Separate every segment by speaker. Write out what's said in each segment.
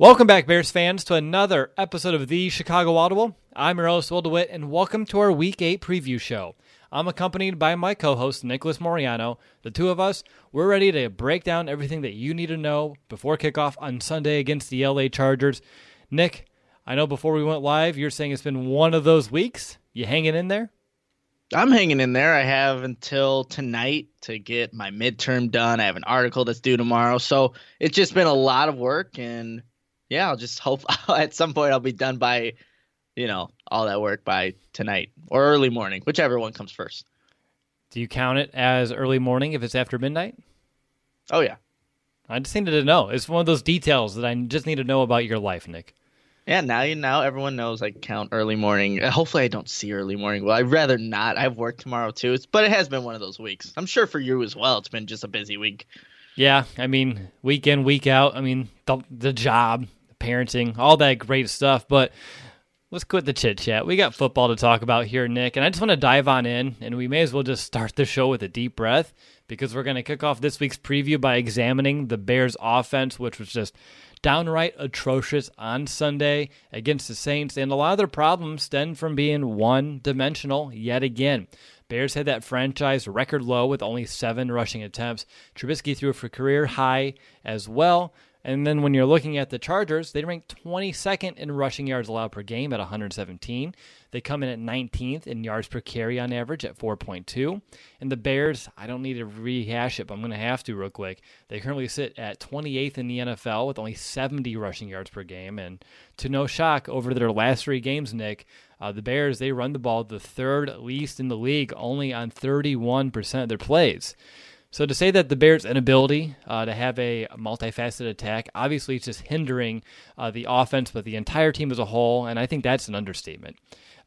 Speaker 1: Welcome back, Bears fans, to another episode of the Chicago Audible. I'm your host, Will DeWitt, and welcome to our Week 8 preview show. I'm accompanied by my co host, Nicholas Moriano. The two of us, we're ready to break down everything that you need to know before kickoff on Sunday against the LA Chargers. Nick, I know before we went live, you're saying it's been one of those weeks. You hanging in there?
Speaker 2: I'm hanging in there. I have until tonight to get my midterm done. I have an article that's due tomorrow. So it's just been a lot of work and yeah, I'll just hope at some point I'll be done by, you know, all that work by tonight or early morning, whichever one comes first.
Speaker 1: Do you count it as early morning if it's after midnight?
Speaker 2: Oh yeah.
Speaker 1: I just needed to know. It's one of those details that I just need to know about your life, Nick.
Speaker 2: Yeah, now you now everyone knows I count early morning. Hopefully, I don't see early morning. Well, I'd rather not. I have work tomorrow too. It's, but it has been one of those weeks. I'm sure for you as well. It's been just a busy week.
Speaker 1: Yeah, I mean, week in, week out. I mean, the, the job, parenting, all that great stuff. But let's quit the chit chat. We got football to talk about here, Nick, and I just want to dive on in, and we may as well just start the show with a deep breath because we're going to kick off this week's preview by examining the Bears' offense, which was just downright atrocious on Sunday against the Saints, and a lot of their problems stem from being one dimensional yet again. Bears had that franchise record low with only seven rushing attempts. Trubisky threw for career high as well. And then when you're looking at the Chargers, they rank 22nd in rushing yards allowed per game at 117. They come in at 19th in yards per carry on average at 4.2. And the Bears, I don't need to rehash it, but I'm going to have to real quick. They currently sit at 28th in the NFL with only 70 rushing yards per game. And to no shock, over their last three games, Nick, uh, the Bears, they run the ball the third least in the league, only on 31% of their plays. So to say that the Bears' inability uh, to have a multifaceted attack, obviously it's just hindering uh, the offense, but the entire team as a whole, and I think that's an understatement.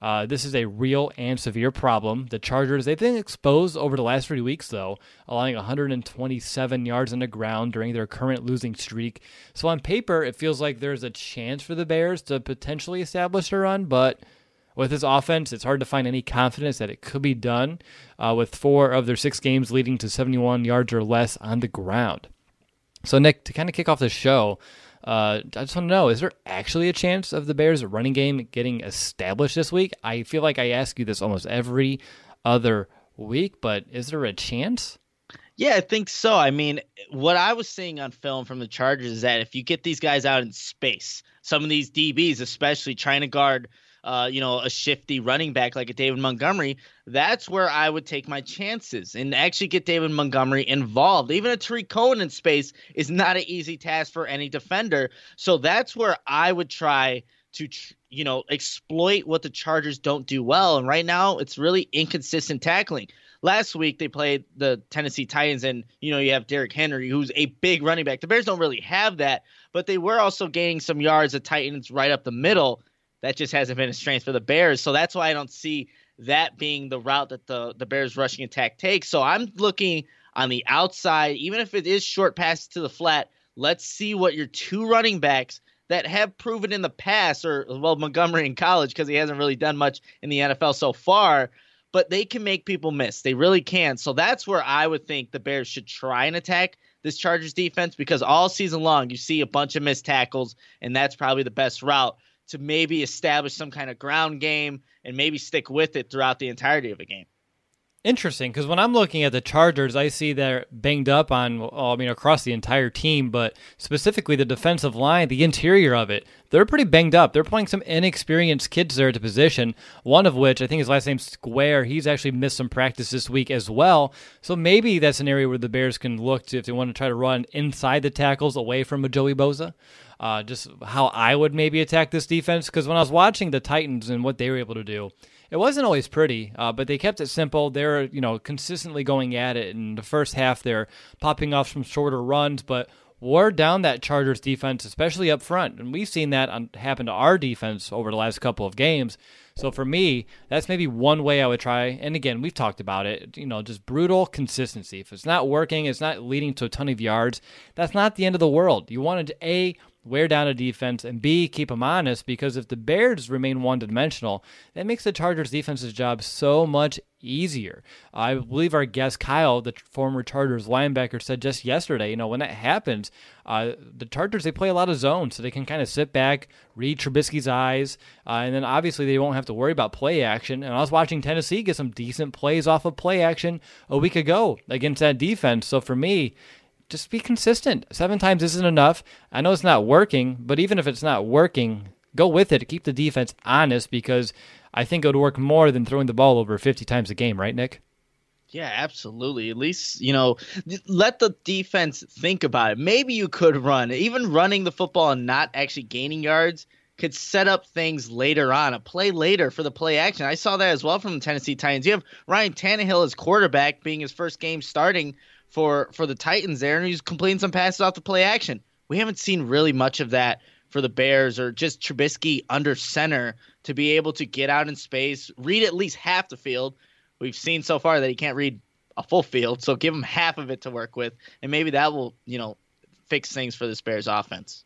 Speaker 1: Uh, this is a real and severe problem. The Chargers, they've been exposed over the last three weeks, though, allowing 127 yards on the ground during their current losing streak. So on paper, it feels like there's a chance for the Bears to potentially establish a run, but with this offense, it's hard to find any confidence that it could be done uh, with four of their six games leading to 71 yards or less on the ground. So, Nick, to kind of kick off the show, uh, I just want to know is there actually a chance of the Bears' running game getting established this week? I feel like I ask you this almost every other week, but is there a chance?
Speaker 2: Yeah, I think so. I mean, what I was seeing on film from the Chargers is that if you get these guys out in space, some of these DBs, especially trying to guard uh, you know, a shifty running back like a David Montgomery, that's where I would take my chances and actually get David Montgomery involved. Even a Tarik Cohen in space is not an easy task for any defender. So that's where I would try to, you know, exploit what the Chargers don't do well. And right now, it's really inconsistent tackling. Last week they played the Tennessee Titans, and you know you have Derrick Henry, who's a big running back. The Bears don't really have that, but they were also gaining some yards. The Titans right up the middle. That just hasn't been a strength for the Bears. So that's why I don't see that being the route that the, the Bears rushing attack takes. So I'm looking on the outside, even if it is short passes to the flat, let's see what your two running backs that have proven in the past, or well, Montgomery in college, because he hasn't really done much in the NFL so far, but they can make people miss. They really can. So that's where I would think the Bears should try and attack this Chargers defense because all season long you see a bunch of missed tackles, and that's probably the best route to maybe establish some kind of ground game and maybe stick with it throughout the entirety of a game.
Speaker 1: Interesting, because when I'm looking at the Chargers, I see they're banged up on, well, I mean, across the entire team, but specifically the defensive line, the interior of it. They're pretty banged up. They're playing some inexperienced kids there at the position, one of which, I think his last name's Square. He's actually missed some practice this week as well. So maybe that's an area where the Bears can look to if they want to try to run inside the tackles away from a Joey Bosa. Uh, just how I would maybe attack this defense, because when I was watching the Titans and what they were able to do, it wasn't always pretty, uh, but they kept it simple. They're you know consistently going at it. In the first half, they're popping off some shorter runs, but wore down that Chargers defense, especially up front. And we've seen that on, happen to our defense over the last couple of games. So for me, that's maybe one way I would try. And again, we've talked about it, you know, just brutal consistency. If it's not working, it's not leading to a ton of yards, that's not the end of the world. You wanted A, wear down a defense, and B, keep them honest because if the Bears remain one dimensional, that makes the Chargers defense's job so much easier. I believe our guest Kyle, the former Chargers linebacker, said just yesterday, you know, when that happens, uh, the Chargers, they play a lot of zones, so they can kind of sit back, read Trubisky's eyes, uh, and then obviously they won't have to worry about play action. And I was watching Tennessee get some decent plays off of play action a week ago against that defense. So for me, just be consistent. Seven times isn't enough. I know it's not working, but even if it's not working, go with it. Keep the defense honest because I think it would work more than throwing the ball over 50 times a game, right, Nick?
Speaker 2: Yeah, absolutely. At least, you know, let the defense think about it. Maybe you could run. Even running the football and not actually gaining yards could set up things later on, a play later for the play action. I saw that as well from the Tennessee Titans. You have Ryan Tannehill as quarterback being his first game starting for for the Titans there, and he's completing some passes off the play action. We haven't seen really much of that for the Bears or just Trubisky under center to be able to get out in space, read at least half the field. We've seen so far that he can't read a full field, so give him half of it to work with, and maybe that will, you know, fix things for this Bears offense.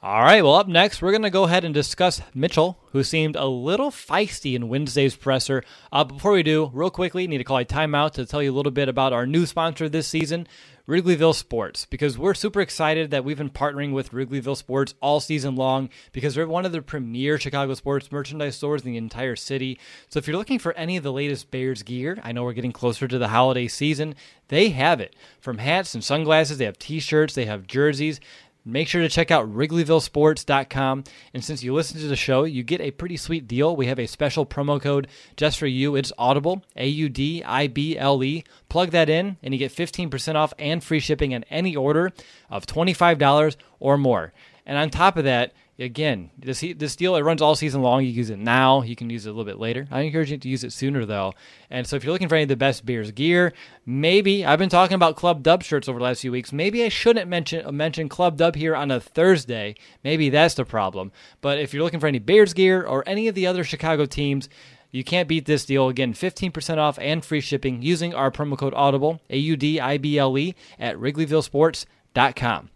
Speaker 1: All right, well, up next, we're going to go ahead and discuss Mitchell, who seemed a little feisty in Wednesday's presser. Uh, before we do, real quickly, need to call a timeout to tell you a little bit about our new sponsor this season, Wrigleyville Sports, because we're super excited that we've been partnering with Wrigleyville Sports all season long because they're one of the premier Chicago sports merchandise stores in the entire city. So if you're looking for any of the latest Bears gear, I know we're getting closer to the holiday season, they have it. From hats and sunglasses, they have t shirts, they have jerseys. Make sure to check out WrigleyvilleSports.com. And since you listen to the show, you get a pretty sweet deal. We have a special promo code just for you. It's Audible, A U D I B L E. Plug that in, and you get 15% off and free shipping on any order of $25 or more. And on top of that, again, this this deal it runs all season long. You use it now. You can use it a little bit later. I encourage you to use it sooner though. And so if you're looking for any of the best Bears gear, maybe I've been talking about Club Dub shirts over the last few weeks. Maybe I shouldn't mention mention Club Dub here on a Thursday. Maybe that's the problem. But if you're looking for any Bears gear or any of the other Chicago teams. You can't beat this deal. Again, 15% off and free shipping using our promo code AUDIBLE, A U D I B L E, at WrigleyvilleSports.com.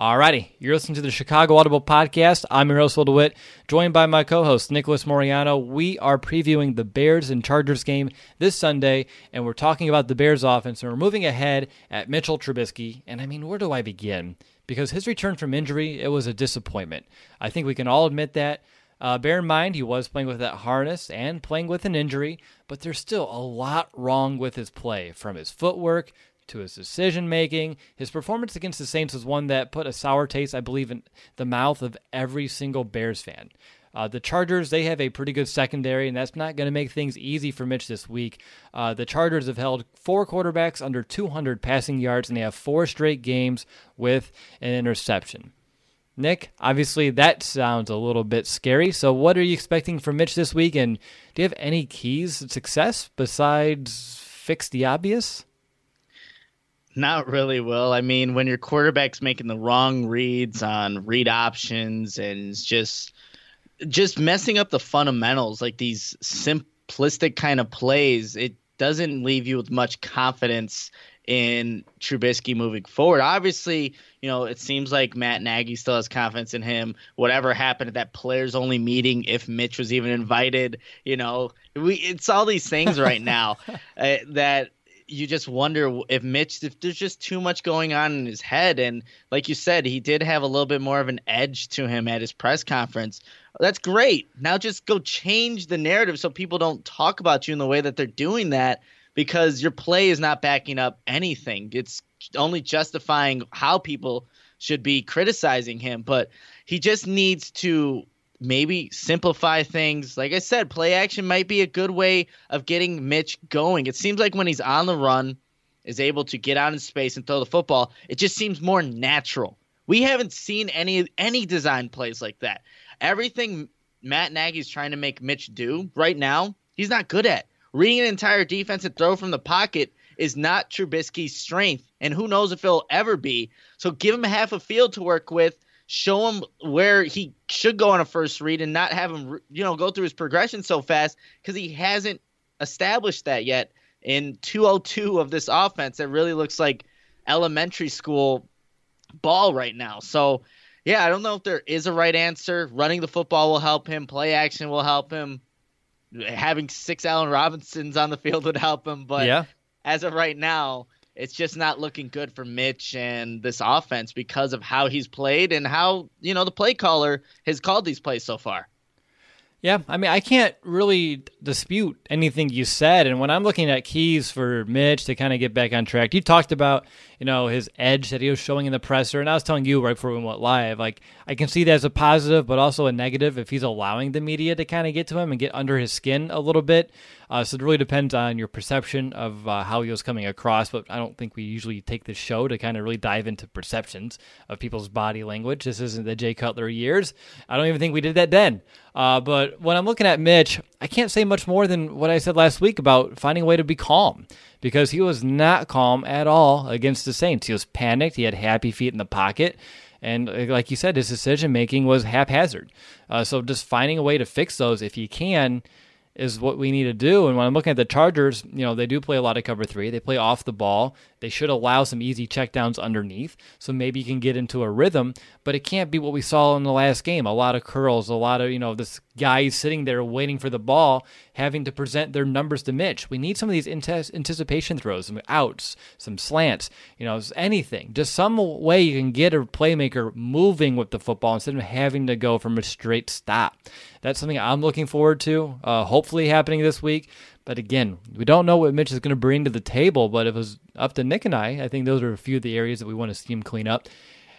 Speaker 1: Alrighty, you're listening to the Chicago Audible Podcast. I'm your host, Will DeWitt, joined by my co-host, Nicholas Moriano. We are previewing the Bears and Chargers game this Sunday, and we're talking about the Bears offense, and we're moving ahead at Mitchell Trubisky. And I mean, where do I begin? Because his return from injury, it was a disappointment. I think we can all admit that. Uh, bear in mind, he was playing with that harness and playing with an injury, but there's still a lot wrong with his play, from his footwork to his decision making. His performance against the Saints was one that put a sour taste, I believe, in the mouth of every single Bears fan. Uh, the Chargers, they have a pretty good secondary, and that's not going to make things easy for Mitch this week. Uh, the Chargers have held four quarterbacks under 200 passing yards, and they have four straight games with an interception. Nick, obviously that sounds a little bit scary. So, what are you expecting from Mitch this week? And do you have any keys to success besides fix the obvious?
Speaker 2: Not really, Will. I mean, when your quarterback's making the wrong reads on read options and just just messing up the fundamentals, like these simplistic kind of plays, it doesn't leave you with much confidence in Trubisky moving forward. Obviously, you know, it seems like Matt Nagy still has confidence in him. Whatever happened at that players only meeting, if Mitch was even invited, you know, we it's all these things right now uh, that you just wonder if Mitch, if there's just too much going on in his head. And like you said, he did have a little bit more of an edge to him at his press conference. That's great. Now just go change the narrative so people don't talk about you in the way that they're doing that because your play is not backing up anything. It's only justifying how people should be criticizing him. But he just needs to maybe simplify things. Like I said, play action might be a good way of getting Mitch going. It seems like when he's on the run, is able to get out in space and throw the football, it just seems more natural. We haven't seen any any design plays like that. Everything Matt Nagy's trying to make Mitch do right now, he's not good at. Reading an entire defense and throw from the pocket is not Trubisky's strength, and who knows if it'll ever be. So give him half a field to work with show him where he should go on a first read and not have him, you know, go through his progression so fast because he hasn't established that yet in 202 of this offense that really looks like elementary school ball right now. So, yeah, I don't know if there is a right answer. Running the football will help him, play action will help him. Having six Allen Robinsons on the field would help him, but yeah. as of right now, it's just not looking good for Mitch and this offense because of how he's played and how, you know, the play caller has called these plays so far.
Speaker 1: Yeah, I mean, I can't really dispute anything you said. And when I'm looking at keys for Mitch to kind of get back on track, you talked about, you know, his edge that he was showing in the presser. And I was telling you right before we went live, like, I can see that as a positive, but also a negative if he's allowing the media to kind of get to him and get under his skin a little bit. Uh, so it really depends on your perception of uh, how he was coming across. But I don't think we usually take this show to kind of really dive into perceptions of people's body language. This isn't the Jay Cutler years. I don't even think we did that then. Uh, but when I'm looking at Mitch, I can't say much more than what I said last week about finding a way to be calm because he was not calm at all against the Saints. He was panicked. He had happy feet in the pocket. And uh, like you said, his decision making was haphazard. Uh, so just finding a way to fix those if you can is what we need to do. And when I'm looking at the Chargers, you know, they do play a lot of cover three. They play off the ball. They should allow some easy checkdowns underneath. So maybe you can get into a rhythm, but it can't be what we saw in the last game. A lot of curls, a lot of, you know, this guy sitting there waiting for the ball, having to present their numbers to Mitch. We need some of these anticipation throws, some outs, some slants, you know, anything. Just some way you can get a playmaker moving with the football instead of having to go from a straight stop. That's something I'm looking forward to, uh, hopefully happening this week. But again, we don't know what Mitch is going to bring to the table. But if it was up to Nick and I, I think those are a few of the areas that we want to see him clean up.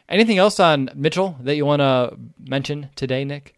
Speaker 1: Anything else on Mitchell that you want to mention today, Nick?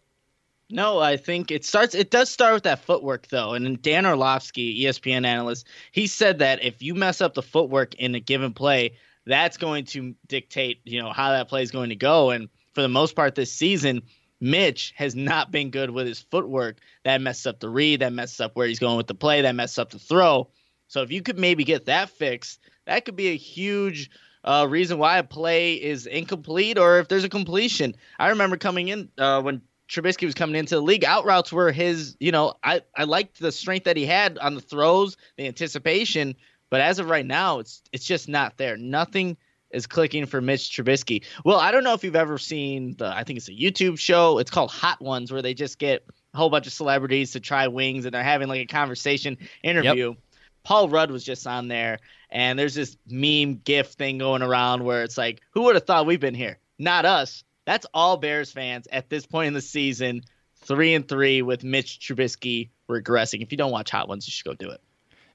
Speaker 2: No, I think it starts. It does start with that footwork, though. And Dan Orlovsky, ESPN analyst, he said that if you mess up the footwork in a given play, that's going to dictate, you know, how that play is going to go. And for the most part this season, Mitch has not been good with his footwork. That messes up the read. That messes up where he's going with the play. That messes up the throw. So if you could maybe get that fixed, that could be a huge uh, reason why a play is incomplete or if there's a completion. I remember coming in uh, when Trubisky was coming into the league. Out routes were his, you know, I, I liked the strength that he had on the throws, the anticipation, but as of right now, it's it's just not there. Nothing is clicking for Mitch Trubisky. Well, I don't know if you've ever seen the I think it's a YouTube show. It's called Hot Ones where they just get a whole bunch of celebrities to try wings and they're having like a conversation interview. Yep. Paul Rudd was just on there and there's this meme gif thing going around where it's like, who would have thought we've been here? Not us. That's all Bears fans at this point in the season, three and three with Mitch Trubisky regressing. If you don't watch Hot Ones, you should go do it.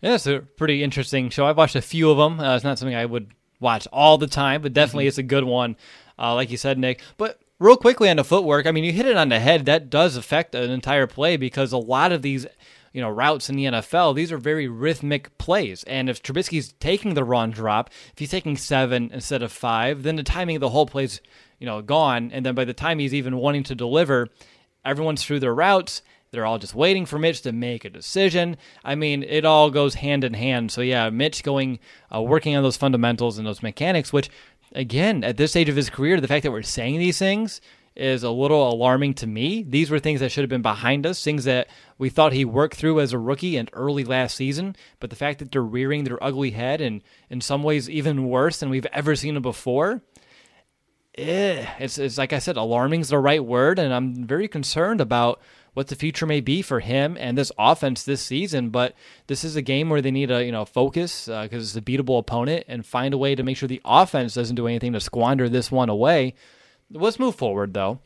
Speaker 1: Yeah, it's a pretty interesting show. I've watched a few of them. Uh, it's not something I would watch all the time, but definitely mm-hmm. it's a good one, uh, like you said, Nick. But real quickly on the footwork, I mean, you hit it on the head. That does affect an entire play because a lot of these, you know, routes in the NFL, these are very rhythmic plays. And if Trubisky's taking the run drop, if he's taking seven instead of five, then the timing of the whole play's, you know, gone. And then by the time he's even wanting to deliver, everyone's through their routes they're all just waiting for Mitch to make a decision. I mean, it all goes hand in hand. So yeah, Mitch going uh, working on those fundamentals and those mechanics, which again, at this stage of his career, the fact that we're saying these things is a little alarming to me. These were things that should have been behind us, things that we thought he worked through as a rookie and early last season. But the fact that they're rearing their ugly head and in some ways even worse than we've ever seen them before, eh, it's, it's like I said, alarming is the right word. And I'm very concerned about what the future may be for him and this offense this season. But this is a game where they need to, you know, focus because uh, it's a beatable opponent and find a way to make sure the offense doesn't do anything to squander this one away. Let's move forward though.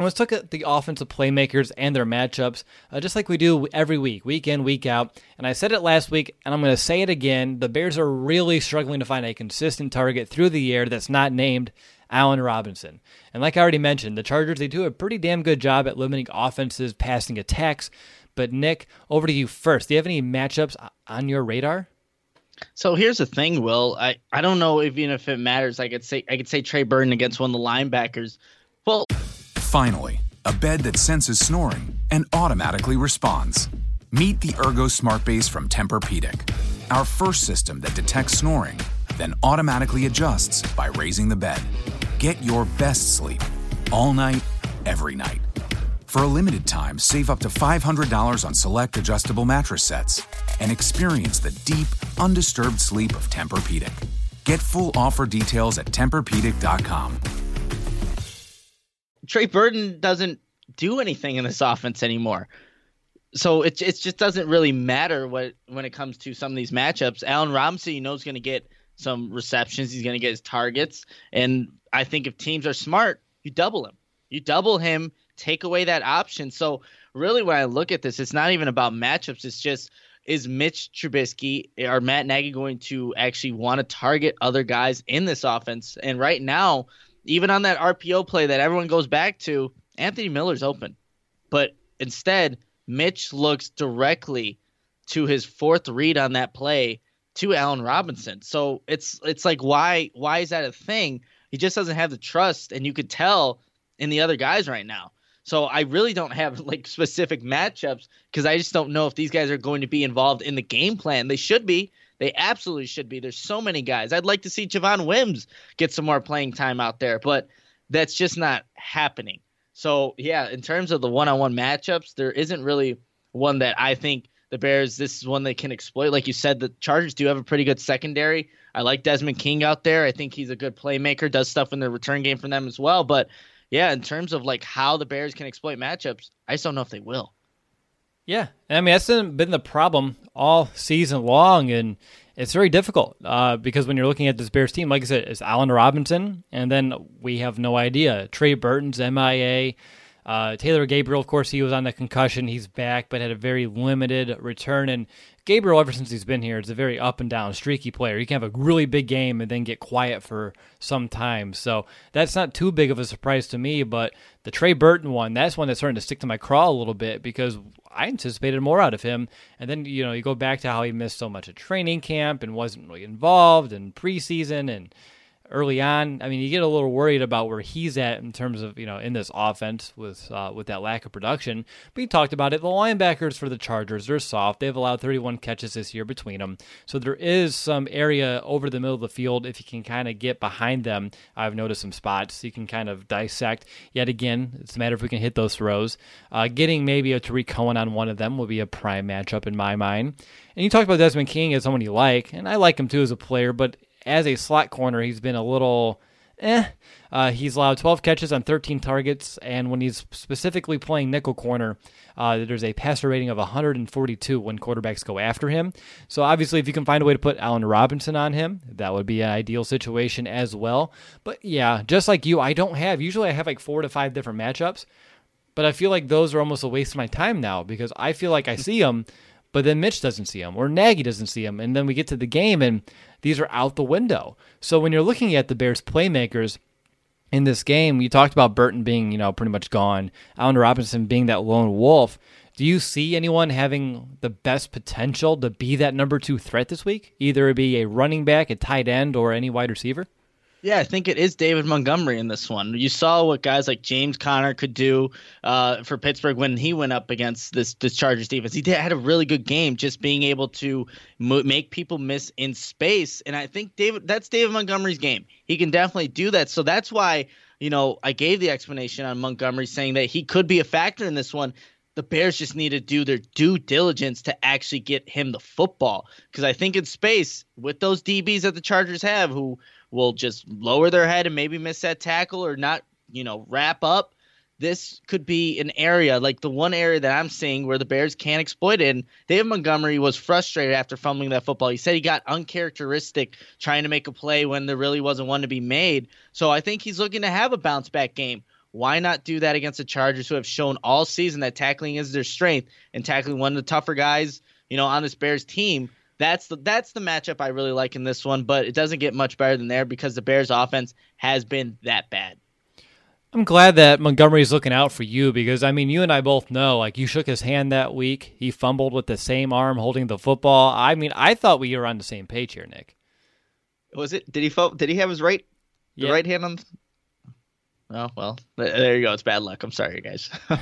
Speaker 1: Let's look at the offensive playmakers and their matchups, uh, just like we do every week, week in, week out. And I said it last week, and I'm going to say it again. The Bears are really struggling to find a consistent target through the year that's not named Allen Robinson. And like I already mentioned, the Chargers, they do a pretty damn good job at limiting offenses, passing attacks. But Nick, over to you first. Do you have any matchups on your radar?
Speaker 2: So here's the thing, Will. I, I don't know if even if it matters. I could say I could say Trey Burton against one of the linebackers. Well,
Speaker 3: finally, a bed that senses snoring and automatically responds. Meet the Ergo Smart Base from Tempur-Pedic, our first system that detects snoring, then automatically adjusts by raising the bed. Get your best sleep all night, every night. For a limited time, save up to $500 on select adjustable mattress sets and experience the deep, undisturbed sleep of Tempur-Pedic. Get full offer details at TempurPedic.com.
Speaker 2: Trey Burton doesn't do anything in this offense anymore. So it, it just doesn't really matter what when it comes to some of these matchups. Allen Robinson, you know, is going to get some receptions. He's going to get his targets. And I think if teams are smart, you double him. You double him, take away that option. So really, when I look at this, it's not even about matchups. It's just is Mitch Trubisky or Matt Nagy going to actually want to target other guys in this offense? And right now, even on that RPO play that everyone goes back to, Anthony Miller's open. But instead, Mitch looks directly to his fourth read on that play to Allen Robinson. So it's it's like why why is that a thing? He just doesn't have the trust, and you could tell in the other guys right now. So I really don't have like specific matchups because I just don't know if these guys are going to be involved in the game plan. They should be. They absolutely should be. There's so many guys. I'd like to see Javon Wims get some more playing time out there, but that's just not happening. So yeah, in terms of the one-on-one matchups, there isn't really one that I think the Bears, this is one they can exploit. Like you said, the Chargers do have a pretty good secondary. I like Desmond King out there. I think he's a good playmaker, does stuff in the return game for them as well. But yeah, in terms of like how the Bears can exploit matchups, I just don't know if they will.
Speaker 1: Yeah, I mean that's been the problem all season long, and it's very difficult uh, because when you're looking at this Bears team, like I said, it's Allen Robinson, and then we have no idea. Trey Burton's MIA. Uh, Taylor Gabriel, of course, he was on the concussion. He's back, but had a very limited return. And Gabriel, ever since he's been here, is a very up and down, streaky player. He can have a really big game and then get quiet for some time. So that's not too big of a surprise to me. But the Trey Burton one, that's one that's starting to stick to my craw a little bit because I anticipated more out of him. And then, you know, you go back to how he missed so much at training camp and wasn't really involved in preseason and early on. I mean, you get a little worried about where he's at in terms of you know in this offense with uh, with that lack of production. But you talked about it. The linebackers for the Chargers they're soft. They've allowed 31 catches this year between them, so there is some area over the middle of the field if you can kind of get behind them. I've noticed some spots you can kind of dissect. Yet again, it's a matter if we can hit those throws. Uh, getting maybe a Tarik Cohen on one of them will be a prime matchup in my mind. And you talked about Desmond King as someone you like, and I like him too as a player, but as a slot corner, he's been a little eh. Uh, he's allowed 12 catches on 13 targets, and when he's specifically playing nickel corner, uh, there's a passer rating of 142 when quarterbacks go after him. So obviously, if you can find a way to put Allen Robinson on him, that would be an ideal situation as well. But yeah, just like you, I don't have. Usually, I have like four to five different matchups, but I feel like those are almost a waste of my time now because I feel like I see them but then Mitch doesn't see him or Nagy doesn't see him. And then we get to the game and these are out the window. So when you're looking at the Bears playmakers in this game, you talked about Burton being, you know, pretty much gone, Allen Robinson being that lone wolf. Do you see anyone having the best potential to be that number two threat this week? Either it be a running back, a tight end, or any wide receiver?
Speaker 2: Yeah, I think it is David Montgomery in this one. You saw what guys like James Conner could do uh, for Pittsburgh when he went up against this this Chargers defense. He did, had a really good game, just being able to make people miss in space. And I think David that's David Montgomery's game. He can definitely do that. So that's why you know I gave the explanation on Montgomery saying that he could be a factor in this one the Bears just need to do their due diligence to actually get him the football. Because I think in space, with those DBs that the Chargers have, who will just lower their head and maybe miss that tackle or not, you know, wrap up. this could be an area like the one area that I'm seeing where the Bears can't exploit it. And David Montgomery was frustrated after fumbling that football. He said he got uncharacteristic trying to make a play when there really wasn't one to be made. So I think he's looking to have a bounce back game. Why not do that against the Chargers, who have shown all season that tackling is their strength and tackling one of the tougher guys, you know, on this Bears team? That's the that's the matchup I really like in this one, but it doesn't get much better than there because the Bears offense has been that bad.
Speaker 1: I'm glad that Montgomery's looking out for you because I mean you and I both know like you shook his hand that week. He fumbled with the same arm holding the football. I mean I thought we were on the same page here, Nick.
Speaker 2: Was it? Did he did he have his right the yeah. right hand on Oh well, there you go. It's bad luck. I'm sorry, guys.
Speaker 1: All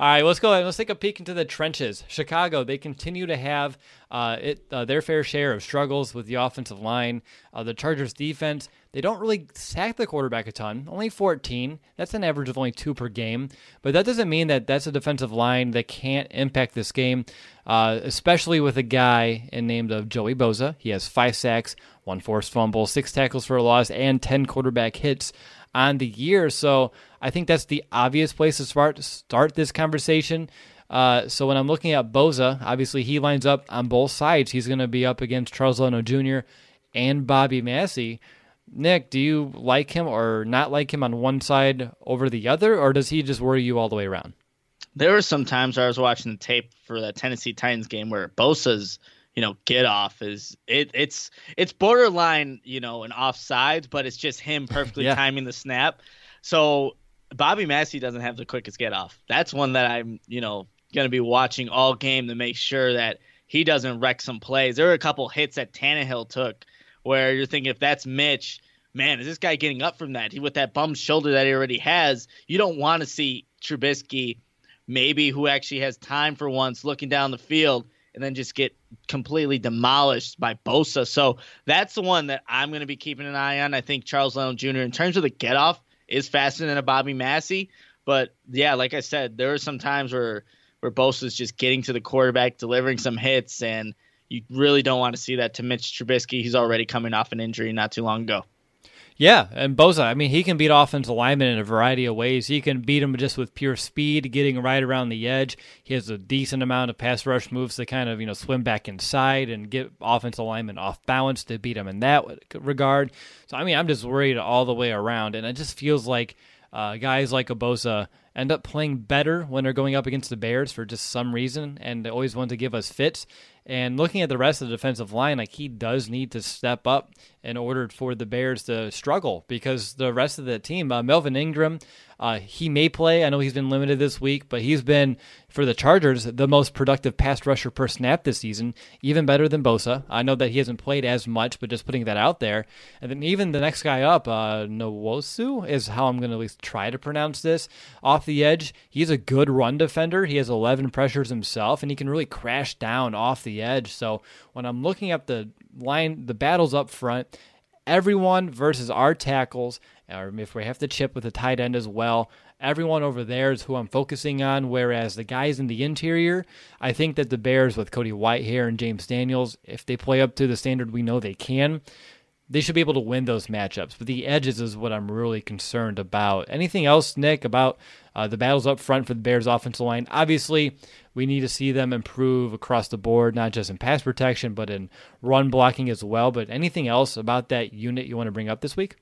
Speaker 1: right, let's go ahead. Let's take a peek into the trenches. Chicago, they continue to have uh, it uh, their fair share of struggles with the offensive line. Uh, the Chargers defense, they don't really sack the quarterback a ton. Only 14. That's an average of only two per game. But that doesn't mean that that's a defensive line that can't impact this game, uh, especially with a guy named of Joey Bosa. He has five sacks, one forced fumble, six tackles for a loss, and 10 quarterback hits on the year. So I think that's the obvious place to start start this conversation. Uh, so when I'm looking at Bosa, obviously he lines up on both sides. He's going to be up against Charles Leno Jr. and Bobby Massie. Nick, do you like him or not like him on one side over the other, or does he just worry you all the way around?
Speaker 2: There were some times I was watching the tape for that Tennessee Titans game where Bosa's you know, get off is it it's it's borderline, you know, an offside, but it's just him perfectly yeah. timing the snap. So Bobby Massie doesn't have the quickest get off. That's one that I'm, you know, gonna be watching all game to make sure that he doesn't wreck some plays. There were a couple hits that Tannehill took where you're thinking if that's Mitch, man, is this guy getting up from that? He with that bum shoulder that he already has, you don't want to see Trubisky, maybe who actually has time for once, looking down the field and then just get completely demolished by Bosa. So that's the one that I'm going to be keeping an eye on. I think Charles Leno Jr. in terms of the get off is faster than a Bobby Massie, but yeah, like I said, there are some times where where Bosa's just getting to the quarterback, delivering some hits, and you really don't want to see that to Mitch Trubisky. He's already coming off an injury not too long ago.
Speaker 1: Yeah, and Bosa, I mean, he can beat offensive linemen in a variety of ways. He can beat them just with pure speed, getting right around the edge. He has a decent amount of pass rush moves to kind of, you know, swim back inside and get offensive linemen off balance to beat them in that regard. So, I mean, I'm just worried all the way around, and it just feels like uh, guys like Bosa end up playing better when they're going up against the Bears for just some reason, and they always want to give us fits. And looking at the rest of the defensive line, like he does need to step up in order for the Bears to struggle because the rest of the team, uh, Melvin Ingram, uh, he may play. I know he's been limited this week, but he's been for the Chargers the most productive pass rusher per snap this season, even better than Bosa. I know that he hasn't played as much, but just putting that out there. And then even the next guy up, uh, Nwosu, is how I'm going to at least try to pronounce this. Off the edge, he's a good run defender. He has 11 pressures himself, and he can really crash down off the edge. So when I'm looking at the line, the battles up front, everyone versus our tackles or if we have to chip with a tight end as well. Everyone over there is who I'm focusing on, whereas the guys in the interior, I think that the Bears with Cody Whitehair and James Daniels, if they play up to the standard we know they can, they should be able to win those matchups. But the edges is what I'm really concerned about. Anything else, Nick, about uh, the battles up front for the Bears' offensive line? Obviously, we need to see them improve across the board, not just in pass protection, but in run blocking as well. But anything else about that unit you want to bring up this week?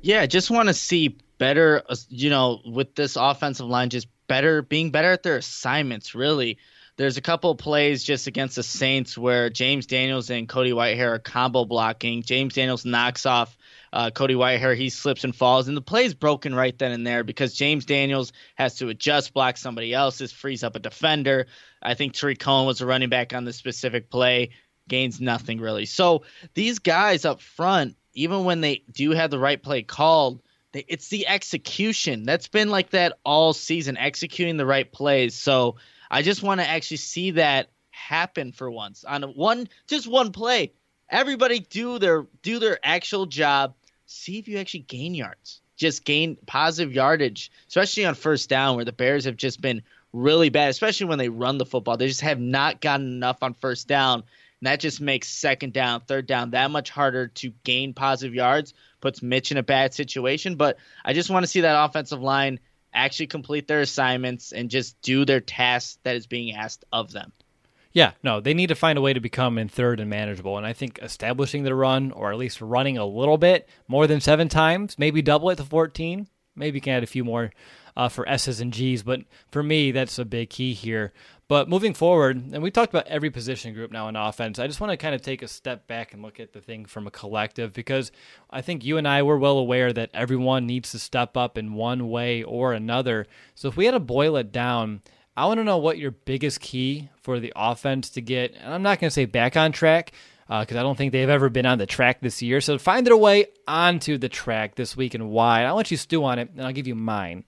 Speaker 2: Yeah, just want to see better, uh, you know, with this offensive line, just better, being better at their assignments, really. There's a couple of plays just against the Saints where James Daniels and Cody Whitehair are combo blocking. James Daniels knocks off uh, Cody Whitehair. He slips and falls, and the play's broken right then and there because James Daniels has to adjust, block somebody else's, frees up a defender. I think Tarik Cohen was a running back on this specific play, gains nothing really. So these guys up front even when they do have the right play called, it's the execution that's been like that all season, executing the right plays. So I just want to actually see that happen for once on one, just one play. Everybody do their do their actual job. See if you actually gain yards. Just gain positive yardage, especially on first down, where the Bears have just been really bad, especially when they run the football. They just have not gotten enough on first down. And that just makes second down, third down that much harder to gain positive yards, puts Mitch in a bad situation. But I just want to see that offensive line actually complete their assignments and just do their tasks that is being asked of them.
Speaker 1: Yeah, no, they need to find a way to become in third and manageable. And I think establishing the run, or at least running a little bit more than seven times, maybe double it to 14. Maybe you can add a few more uh, for S's and G's. But for me, that's a big key here. But moving forward, and we talked about every position group now in offense, I just want to kind of take a step back and look at the thing from a collective because I think you and I were well aware that everyone needs to step up in one way or another. So if we had to boil it down, I want to know what your biggest key for the offense to get, and I'm not going to say back on track because uh, I don't think they've ever been on the track this year. So find their way onto the track this week and why. I'll let you stew on it, and I'll give you mine.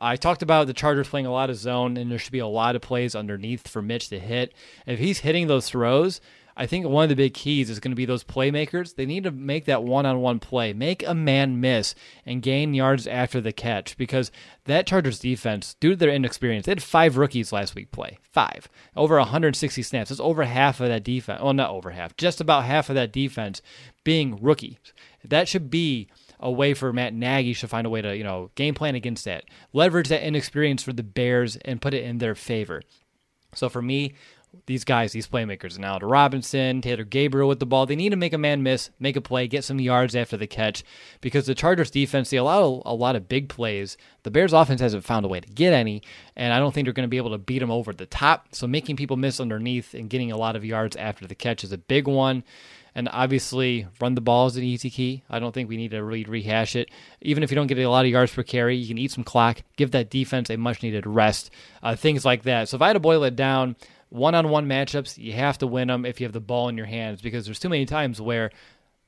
Speaker 1: I talked about the Chargers playing a lot of zone, and there should be a lot of plays underneath for Mitch to hit. If he's hitting those throws, I think one of the big keys is going to be those playmakers. They need to make that one on one play, make a man miss, and gain yards after the catch because that Chargers defense, due to their inexperience, they had five rookies last week play. Five. Over 160 snaps. That's over half of that defense. Well, not over half, just about half of that defense being rookies. That should be a way for Matt Nagy to find a way to, you know, game plan against that. Leverage that inexperience for the Bears and put it in their favor. So for me, these guys, these playmakers, now to Robinson, Taylor Gabriel with the ball, they need to make a man miss, make a play, get some yards after the catch because the Chargers defense, they allow a lot of big plays. The Bears offense hasn't found a way to get any, and I don't think they're going to be able to beat them over the top. So making people miss underneath and getting a lot of yards after the catch is a big one. And obviously, run the ball is an easy key. I don't think we need to really rehash it. Even if you don't get a lot of yards per carry, you can eat some clock, give that defense a much needed rest, uh, things like that. So if I had to boil it down, one-on-one matchups, you have to win them if you have the ball in your hands because there's too many times where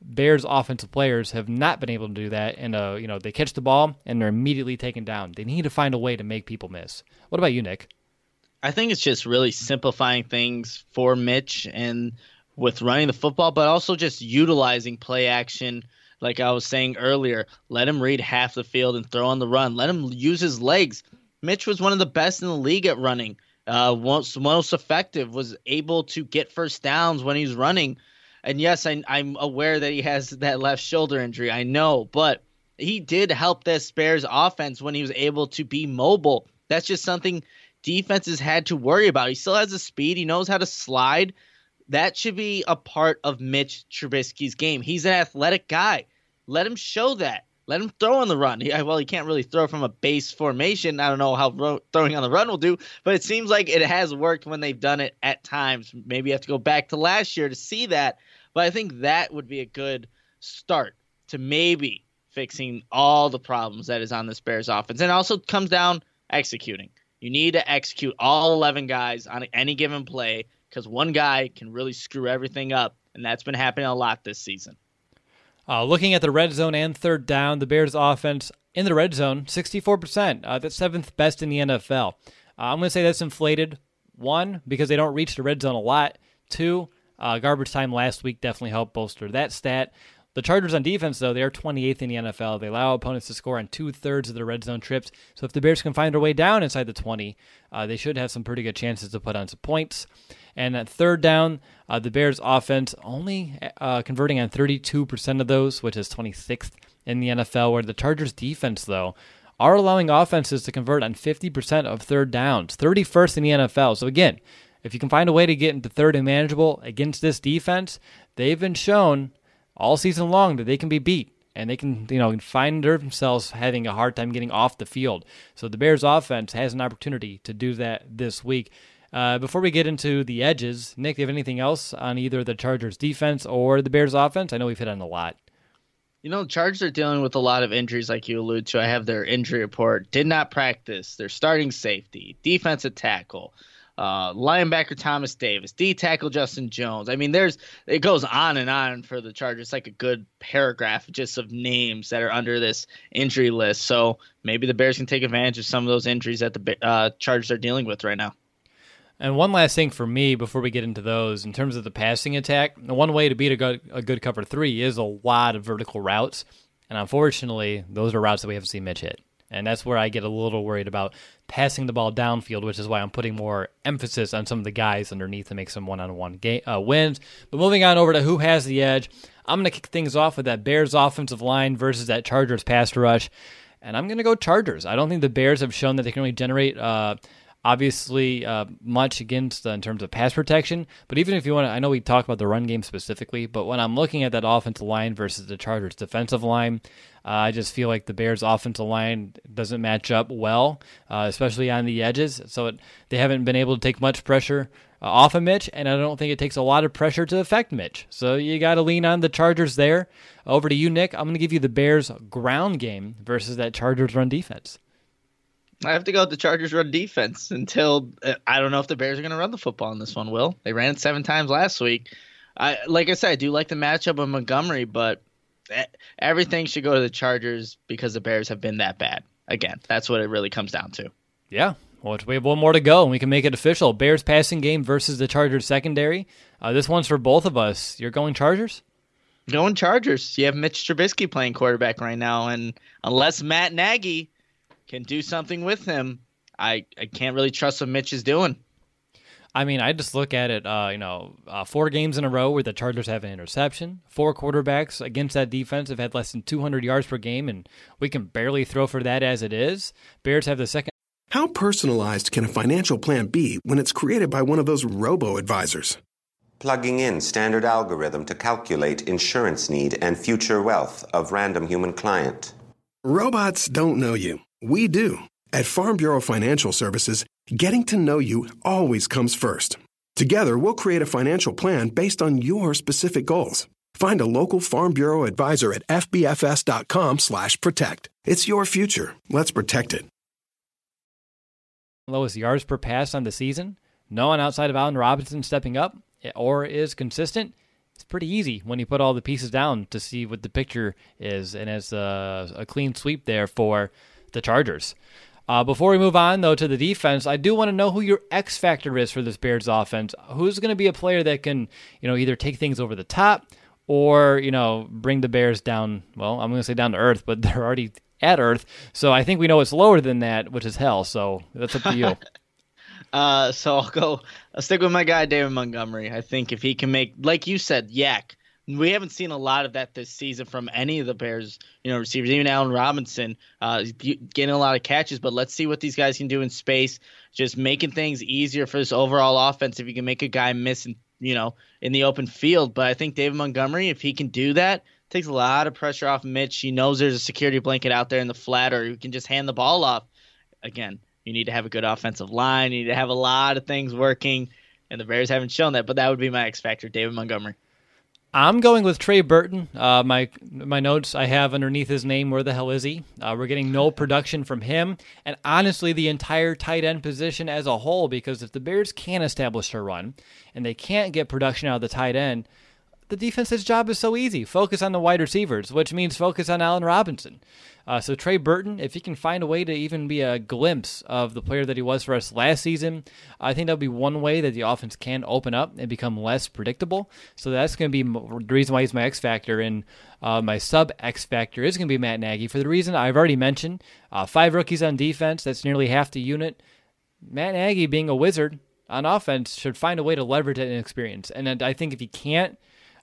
Speaker 1: Bears offensive players have not been able to do that, and uh, you know they catch the ball and they're immediately taken down. They need to find a way to make people miss. What about you, Nick?
Speaker 2: I think it's just really simplifying things for Mitch and with running the football, but also just utilizing play action. Like I was saying earlier, let him read half the field and throw on the run. Let him use his legs. Mitch was one of the best in the league at running uh, most most effective, was able to get first downs when he's running. And yes, I, I'm aware that he has that left shoulder injury. I know, but he did help this Bears offense when he was able to be mobile. That's just something defenses had to worry about. He still has the speed. He knows how to slide. That should be a part of Mitch Trubisky's game. He's an athletic guy. Let him show that. Let him throw on the run. He, well, he can't really throw from a base formation. I don't know how ro- throwing on the run will do, but it seems like it has worked when they've done it at times. Maybe you have to go back to last year to see that, but I think that would be a good start to maybe fixing all the problems that is on this Bears offense. And also comes down executing. You need to execute all 11 guys on any given play because one guy can really screw everything up, and that's been happening a lot this season.
Speaker 1: Uh, looking at the red zone and third down, the Bears' offense in the red zone, 64%. Uh, that's seventh best in the NFL. Uh, I'm going to say that's inflated. One, because they don't reach the red zone a lot. Two, uh, garbage time last week definitely helped bolster that stat. The Chargers on defense, though, they are 28th in the NFL. They allow opponents to score on two thirds of their red zone trips. So if the Bears can find their way down inside the 20, uh, they should have some pretty good chances to put on some points. And at third down, uh, the Bears' offense only uh, converting on 32% of those, which is 26th in the NFL. Where the Chargers' defense, though, are allowing offenses to convert on 50% of third downs, 31st in the NFL. So again, if you can find a way to get into third and manageable against this defense, they've been shown all season long that they can be beat and they can you know find themselves having a hard time getting off the field. So the Bears offense has an opportunity to do that this week. Uh, before we get into the edges, Nick, do you have anything else on either the Chargers defense or the Bears offense? I know we've hit on a lot.
Speaker 2: You know, Chargers are dealing with a lot of injuries, like you allude to. I have their injury report. Did not practice. Their starting safety, defensive tackle, uh, linebacker Thomas Davis, D tackle Justin Jones. I mean, there's it goes on and on for the Chargers. It's like a good paragraph just of names that are under this injury list. So maybe the Bears can take advantage of some of those injuries that the uh, Chargers are dealing with right now.
Speaker 1: And one last thing for me before we get into those, in terms of the passing attack, one way to beat a good, a good cover three is a lot of vertical routes. And unfortunately, those are routes that we haven't seen Mitch hit. And that's where I get a little worried about passing the ball downfield, which is why I'm putting more emphasis on some of the guys underneath to make some one on one wins. But moving on over to who has the edge, I'm going to kick things off with that Bears offensive line versus that Chargers pass rush. and I'm going to go Chargers. I don't think the Bears have shown that they can really generate. Uh, obviously uh, much against uh, in terms of pass protection. But even if you want to, I know we talk about the run game specifically, but when I'm looking at that offensive line versus the Chargers defensive line, uh, I just feel like the Bears offensive line doesn't match up well, uh, especially on the edges. So it, they haven't been able to take much pressure. Uh, off of Mitch, and I don't think it takes a lot of pressure to affect Mitch. So you got to lean on the Chargers there. Over to you, Nick. I'm going to give you the Bears ground game versus that Chargers run defense.
Speaker 2: I have to go with the Chargers run defense until uh, I don't know if the Bears are going to run the football in this one. Will they ran it seven times last week? I like I said, I do like the matchup of Montgomery, but everything should go to the Chargers because the Bears have been that bad. Again, that's what it really comes down to.
Speaker 1: Yeah. Well, we have one more to go, and we can make it official. Bears passing game versus the Chargers secondary. Uh, this one's for both of us. You're going Chargers?
Speaker 2: Going Chargers. You have Mitch Trubisky playing quarterback right now, and unless Matt Nagy can do something with him, I, I can't really trust what Mitch is doing.
Speaker 1: I mean, I just look at it, uh, you know, uh, four games in a row where the Chargers have an interception. Four quarterbacks against that defense have had less than 200 yards per game, and we can barely throw for that as it is. Bears have the second.
Speaker 4: How personalized can a financial plan be when it's created by one of those robo advisors?
Speaker 5: Plugging in standard algorithm to calculate insurance need and future wealth of random human client.
Speaker 4: Robots don't know you we do. At Farm Bureau Financial Services, getting to know you always comes first. Together, we'll create a financial plan based on your specific goals. Find a local Farm Bureau advisor at fbfs.com/protect. It's your future. Let's protect it.
Speaker 1: Lowest yards per pass on the season. No one outside of Allen Robinson stepping up or is consistent. It's pretty easy when you put all the pieces down to see what the picture is, and it's a, a clean sweep there for the Chargers. Uh, before we move on, though, to the defense, I do want to know who your X factor is for this Bears offense. Who's going to be a player that can, you know, either take things over the top or, you know, bring the Bears down? Well, I'm going to say down to earth, but they're already at earth. So I think we know it's lower than that, which is hell. So that's up to you.
Speaker 2: uh, so I'll go. I'll stick with my guy David Montgomery. I think if he can make, like you said, YAC we haven't seen a lot of that this season from any of the Bears, you know, receivers. Even Allen Robinson, uh, getting a lot of catches. But let's see what these guys can do in space. Just making things easier for this overall offense. If you can make a guy miss, in, you know, in the open field. But I think David Montgomery, if he can do that, takes a lot of pressure off Mitch. He knows there's a security blanket out there in the flat, or you can just hand the ball off. Again, you need to have a good offensive line. You need to have a lot of things working, and the Bears haven't shown that. But that would be my X factor, David Montgomery.
Speaker 1: I'm going with Trey Burton. Uh, my my notes I have underneath his name. Where the hell is he? Uh, we're getting no production from him, and honestly, the entire tight end position as a whole. Because if the Bears can't establish a run and they can't get production out of the tight end, the defense's job is so easy. Focus on the wide receivers, which means focus on Allen Robinson. Uh, so Trey Burton, if he can find a way to even be a glimpse of the player that he was for us last season, I think that would be one way that the offense can open up and become less predictable. So that's going to be the reason why he's my X factor. And uh, my sub X factor is going to be Matt Nagy for the reason I've already mentioned. Uh, five rookies on defense, that's nearly half the unit. Matt Nagy, being a wizard on offense, should find a way to leverage that experience. And I think if he can't,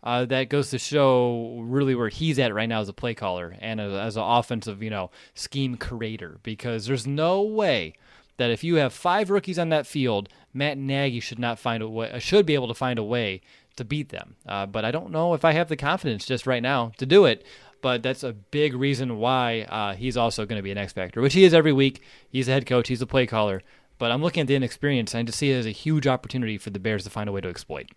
Speaker 1: uh, that goes to show really where he's at right now as a play caller and as, as an offensive, you know, scheme creator. Because there's no way that if you have five rookies on that field, Matt Nagy should not find a way, should be able to find a way to beat them. Uh, but I don't know if I have the confidence just right now to do it. But that's a big reason why uh, he's also going to be an X factor, which he is every week. He's a head coach, he's a play caller. But I'm looking at the inexperience, and I just see it as a huge opportunity for the Bears to find a way to exploit.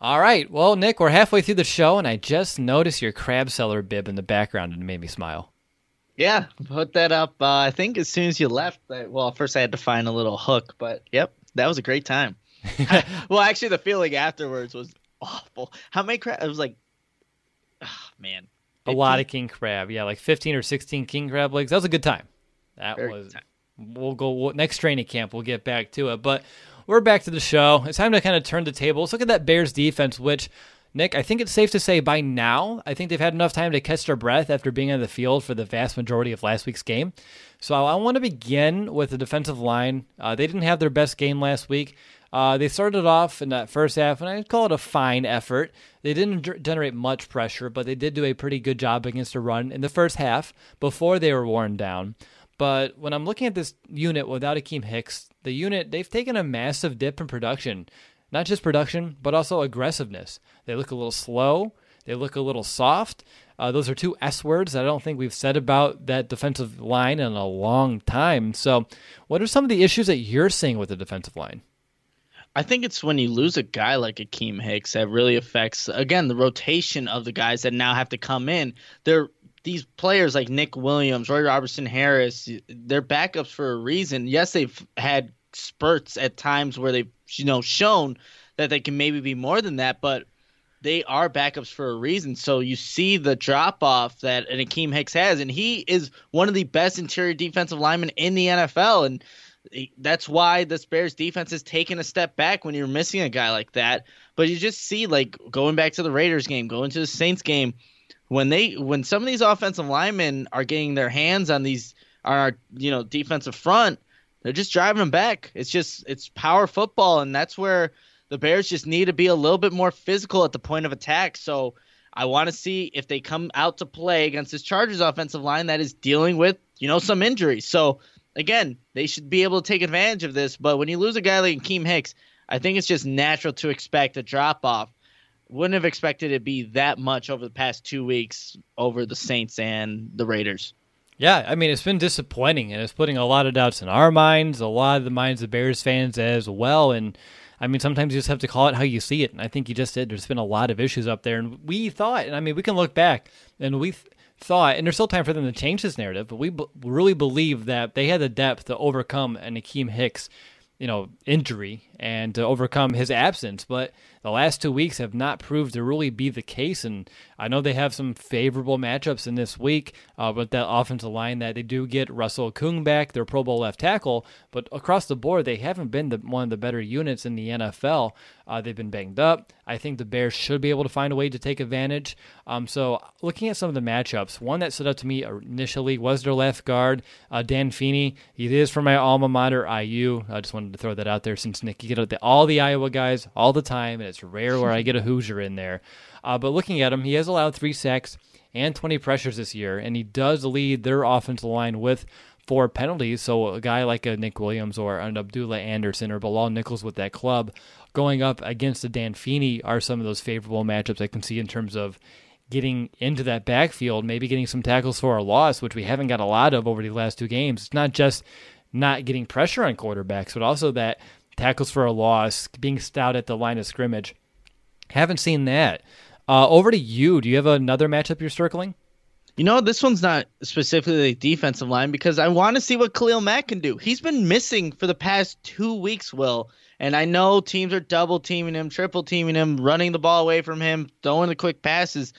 Speaker 1: All right. Well, Nick, we're halfway through the show, and I just noticed your crab seller bib in the background, and it made me smile.
Speaker 2: Yeah, put that up. Uh, I think as soon as you left. Well, first I had to find a little hook, but yep, that was a great time. well, actually, the feeling afterwards was awful. How many crab? It was like, oh, man,
Speaker 1: 15? a lot of king crab. Yeah, like fifteen or sixteen king crab legs. That was a good time. That Very was. Time. We'll go we'll, next training camp. We'll get back to it, but we're back to the show. It's time to kind of turn the table. Let's look at that Bears defense, which, Nick, I think it's safe to say by now, I think they've had enough time to catch their breath after being on the field for the vast majority of last week's game. So I want to begin with the defensive line. Uh, they didn't have their best game last week. Uh, they started off in that first half, and I'd call it a fine effort. They didn't generate much pressure, but they did do a pretty good job against the run in the first half before they were worn down. But when I'm looking at this unit without Akiem Hicks, the unit, they've taken a massive dip in production. Not just production, but also aggressiveness. They look a little slow. They look a little soft. Uh, those are two S words that I don't think we've said about that defensive line in a long time. So, what are some of the issues that you're seeing with the defensive line?
Speaker 2: I think it's when you lose a guy like Akiem Hicks that really affects again the rotation of the guys that now have to come in. They're these players like Nick Williams, Roy Robertson Harris, they're backups for a reason. Yes, they've had spurts at times where they've you know shown that they can maybe be more than that, but they are backups for a reason. So you see the drop off that an Akiem Hicks has, and he is one of the best interior defensive linemen in the NFL, and that's why the Bears defense has taken a step back when you're missing a guy like that. But you just see like going back to the Raiders game, going to the Saints game, when they when some of these offensive linemen are getting their hands on these on our you know defensive front, they're just driving them back. It's just it's power football, and that's where the Bears just need to be a little bit more physical at the point of attack. So I want to see if they come out to play against this Chargers offensive line that is dealing with, you know, some injuries. So again, they should be able to take advantage of this. But when you lose a guy like Keem Hicks, I think it's just natural to expect a drop off. Wouldn't have expected it to be that much over the past two weeks over the Saints and the Raiders.
Speaker 1: Yeah, I mean it's been disappointing, and it's putting a lot of doubts in our minds, a lot of the minds of Bears fans as well, and I mean, sometimes you just have to call it how you see it. And I think you just did. There's been a lot of issues up there. And we thought, and I mean, we can look back and we thought, and there's still time for them to change this narrative, but we b- really believe that they had the depth to overcome an Akiem Hicks, you know, injury and to overcome his absence. But the last two weeks have not proved to really be the case. And I know they have some favorable matchups in this week uh, with that offensive line that they do get Russell Okung back, their Pro Bowl left tackle. But across the board, they haven't been the, one of the better units in the NFL. Uh, they've been banged up. I think the Bears should be able to find a way to take advantage. Um, so, looking at some of the matchups, one that stood out to me initially was their left guard, uh, Dan Feeney. He is from my alma mater, IU. I just wanted to throw that out there since Nick, you get all the Iowa guys all the time, and it's rare where I get a Hoosier in there. Uh, but looking at him, he has allowed three sacks and 20 pressures this year, and he does lead their offensive line with four penalties. So a guy like a Nick Williams or an Abdullah Anderson or Bilal Nichols with that club going up against a Dan Feeney are some of those favorable matchups I can see in terms of getting into that backfield, maybe getting some tackles for a loss, which we haven't got a lot of over the last two games. It's not just not getting pressure on quarterbacks, but also that tackles for a loss, being stout at the line of scrimmage. Haven't seen that. Uh, over to you. Do you have another matchup you're circling?
Speaker 2: You know, this one's not specifically defensive line because I want to see what Khalil Mack can do. He's been missing for the past two weeks, Will. And I know teams are double teaming him, triple teaming him, running the ball away from him, throwing the quick passes.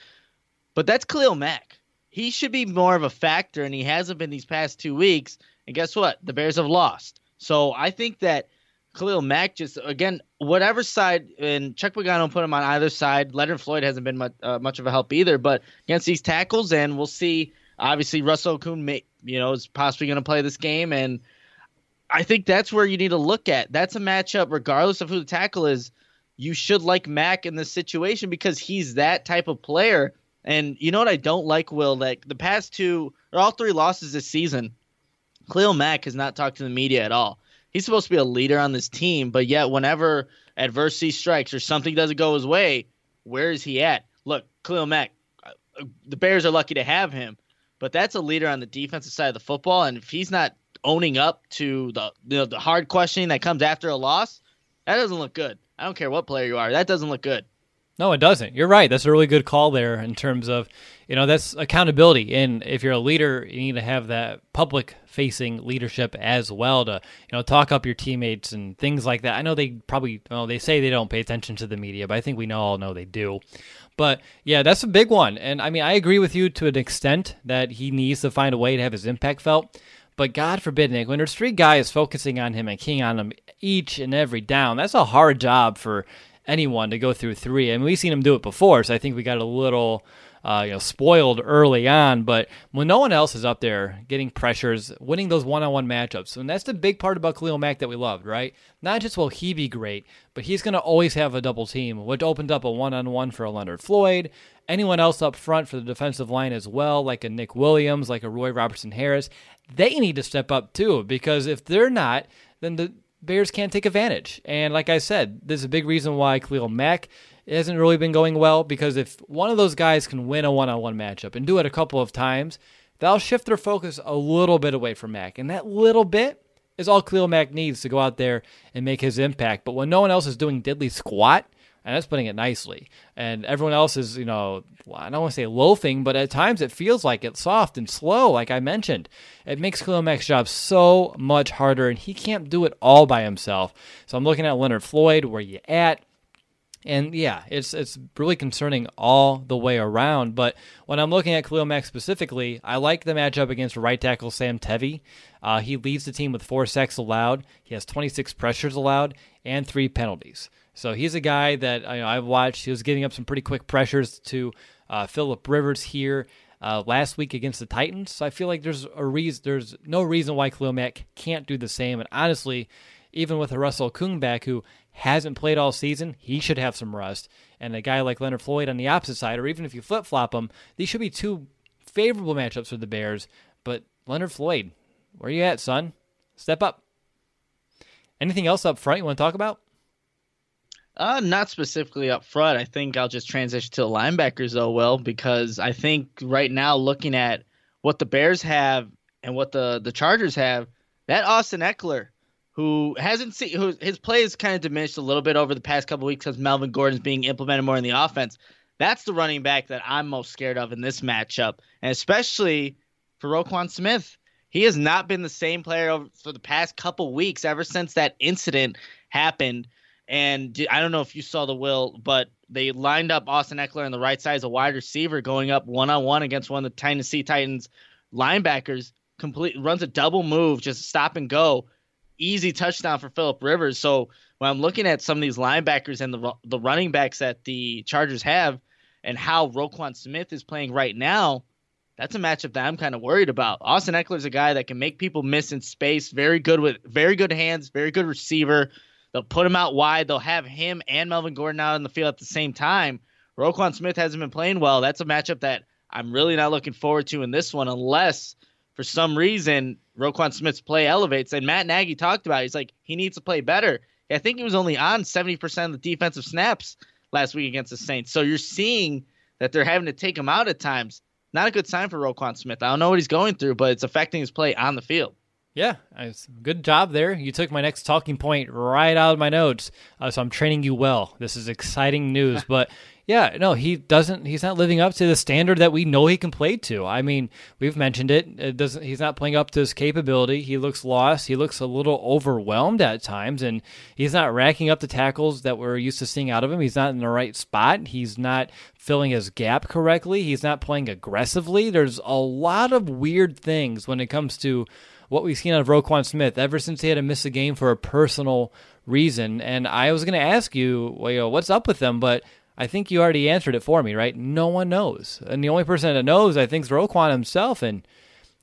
Speaker 2: But that's Khalil Mack. He should be more of a factor, and he hasn't been these past two weeks. And guess what? The Bears have lost. So I think that Khalil Mack just again whatever side and Chuck Pagano put him on either side. Leonard Floyd hasn't been much, uh, much of a help either, but against these tackles, and we'll see. Obviously, Russell Okung, may, you know, is possibly going to play this game, and I think that's where you need to look at. That's a matchup, regardless of who the tackle is. You should like Mack in this situation because he's that type of player. And you know what I don't like, Will? Like the past two or all three losses this season, Khalil Mack has not talked to the media at all he's supposed to be a leader on this team, but yet whenever adversity strikes or something doesn't go his way, where is he at? Look, Khalil Mack, uh, the Bears are lucky to have him, but that's a leader on the defensive side of the football, and if he's not owning up to the you know, the hard questioning that comes after a loss, that doesn't look good. I don't care what player you are, that doesn't look good.
Speaker 1: No, it doesn't. You're right. That's a really good call there in terms of, you know, that's accountability. And if you're a leader, you need to have that public facing leadership as well to, you know, talk up your teammates and things like that. I know they probably, well, they say they don't pay attention to the media, but I think we know all know they do. But yeah, that's a big one. And I mean, I agree with you to an extent that he needs to find a way to have his impact felt. But God forbid, Nick, when there's three guys focusing on him and keying on him each and every down, that's a hard job for anyone to go through three. I and mean, we've seen him do it before, so I think we got a little uh, you know, spoiled early on. But when no one else is up there getting pressures, winning those one-on-one matchups, and that's the big part about Khalil Mack that we loved, right? Not just will he be great, but he's going to always have a double team, which opened up a one-on-one for a Leonard Floyd. Anyone else up front for the defensive line as well, like a Nick Williams, like a Roy Robertson Harris, they need to step up too, because if they're not, then the Bears can't take advantage. And like I said, there's a big reason why Khalil Mack hasn't really been going well because if one of those guys can win a one on one matchup and do it a couple of times, that'll shift their focus a little bit away from Mack. And that little bit is all Khalil Mack needs to go out there and make his impact. But when no one else is doing diddly squat, and that's putting it nicely. And everyone else is, you know, I don't want to say loafing, but at times it feels like it's soft and slow, like I mentioned. It makes Khalil job so much harder, and he can't do it all by himself. So I'm looking at Leonard Floyd, where you at? And yeah, it's it's really concerning all the way around. But when I'm looking at Khalil Mack specifically, I like the matchup against right tackle Sam Tevi. Uh, he leads the team with four sacks allowed. He has 26 pressures allowed and three penalties. So he's a guy that you know, I've watched. He was giving up some pretty quick pressures to uh, Philip Rivers here uh, last week against the Titans. So I feel like there's a reason. There's no reason why Khalil Mack can't do the same. And honestly, even with a Russell Okung back who hasn't played all season, he should have some rust. And a guy like Leonard Floyd on the opposite side, or even if you flip flop them, these should be two favorable matchups for the Bears. But Leonard Floyd, where are you at, son? Step up. Anything else up front you want to talk about?
Speaker 2: Uh, not specifically up front. I think I'll just transition to the linebackers though, Will, because I think right now looking at what the Bears have and what the the Chargers have, that Austin Ekeler, who hasn't seen who his play has kind of diminished a little bit over the past couple weeks because Melvin Gordon's being implemented more in the offense. That's the running back that I'm most scared of in this matchup, and especially for Roquan Smith. He has not been the same player over, for the past couple weeks ever since that incident happened. And I don't know if you saw the will, but they lined up Austin Ekeler on the right side as a wide receiver going up one on one against one of the Tennessee Titans linebackers. Complete runs a double move, just stop and go easy touchdown for Philip Rivers. So when I'm looking at some of these linebackers and the the running backs that the Chargers have, and how Roquan Smith is playing right now, that's a matchup that I'm kind of worried about. Austin Ekeler is a guy that can make people miss in space. Very good with very good hands, very good receiver. They'll put him out wide. They'll have him and Melvin Gordon out in the field at the same time. Roquan Smith hasn't been playing well. That's a matchup that I'm really not looking forward to in this one, unless for some reason Roquan Smith's play elevates. And Matt Nagy talked about it. he's like he needs to play better. I think he was only on 70% of the defensive snaps last week against the Saints. So you're seeing that they're having to take him out at times. Not a good sign for Roquan Smith. I don't know what he's going through, but it's affecting his play on the field.
Speaker 1: Yeah, good job there. You took my next talking point right out of my notes. Uh, so I'm training you well. This is exciting news. but yeah, no, he doesn't. He's not living up to the standard that we know he can play to. I mean, we've mentioned it. It doesn't. He's not playing up to his capability. He looks lost. He looks a little overwhelmed at times, and he's not racking up the tackles that we're used to seeing out of him. He's not in the right spot. He's not filling his gap correctly. He's not playing aggressively. There's a lot of weird things when it comes to what we've seen out of Roquan Smith ever since he had to miss a game for a personal reason. And I was going to ask you, well, you know, what's up with them, but I think you already answered it for me, right? No one knows. And the only person that knows, I think, is Roquan himself. And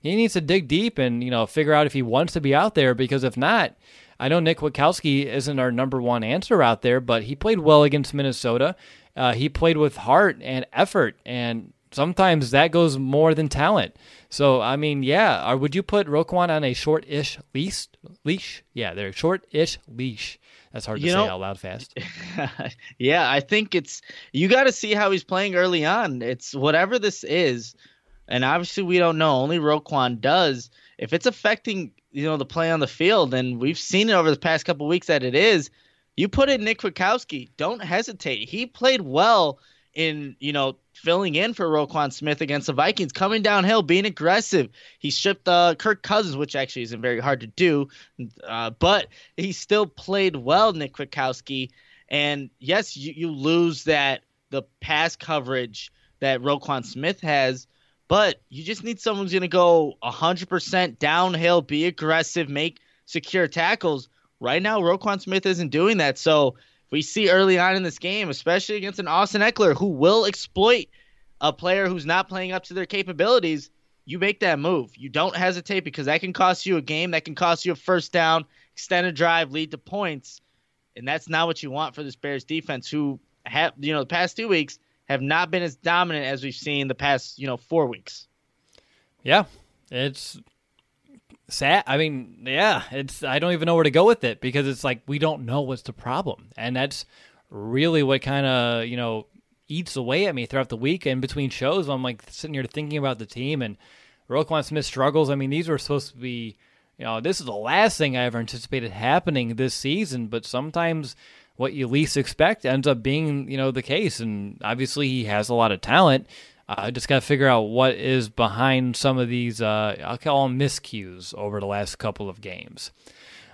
Speaker 1: he needs to dig deep and, you know, figure out if he wants to be out there because if not, I know Nick Kwiatkowski isn't our number one answer out there, but he played well against Minnesota. Uh, he played with heart and effort, and sometimes that goes more than talent. So, I mean, yeah, or would you put Roquan on a short-ish leash? Leash? Yeah, they're short-ish leash that's hard to you say out loud fast.
Speaker 2: yeah, I think it's you got to see how he's playing early on. It's whatever this is, and obviously we don't know. Only Roquan does. If it's affecting you know the play on the field, and we've seen it over the past couple weeks that it is, you put in Nick Kwiatkowski. Don't hesitate. He played well in you know filling in for Roquan Smith against the Vikings, coming downhill, being aggressive. He stripped uh, Kirk Cousins, which actually isn't very hard to do, uh, but he still played well, Nick Kwiatkowski. And yes, you, you lose that the pass coverage that Roquan Smith has, but you just need someone who's going to go 100% downhill, be aggressive, make secure tackles. Right now, Roquan Smith isn't doing that. So we see early on in this game, especially against an Austin Ekeler who will exploit a player who's not playing up to their capabilities, you make that move. You don't hesitate because that can cost you a game, that can cost you a first down, extend a drive, lead to points. And that's not what you want for this Bears defense, who have you know the past two weeks have not been as dominant as we've seen the past you know four weeks.
Speaker 1: Yeah, it's sad. I mean, yeah, it's I don't even know where to go with it because it's like we don't know what's the problem, and that's really what kind of you know eats away at me throughout the week and between shows. I'm like sitting here thinking about the team and Roquan Smith struggles. I mean, these were supposed to be, you know, this is the last thing I ever anticipated happening this season, but sometimes what you least expect ends up being, you know, the case. And obviously, he has a lot of talent. I uh, just got to figure out what is behind some of these, uh, I'll call them miscues over the last couple of games.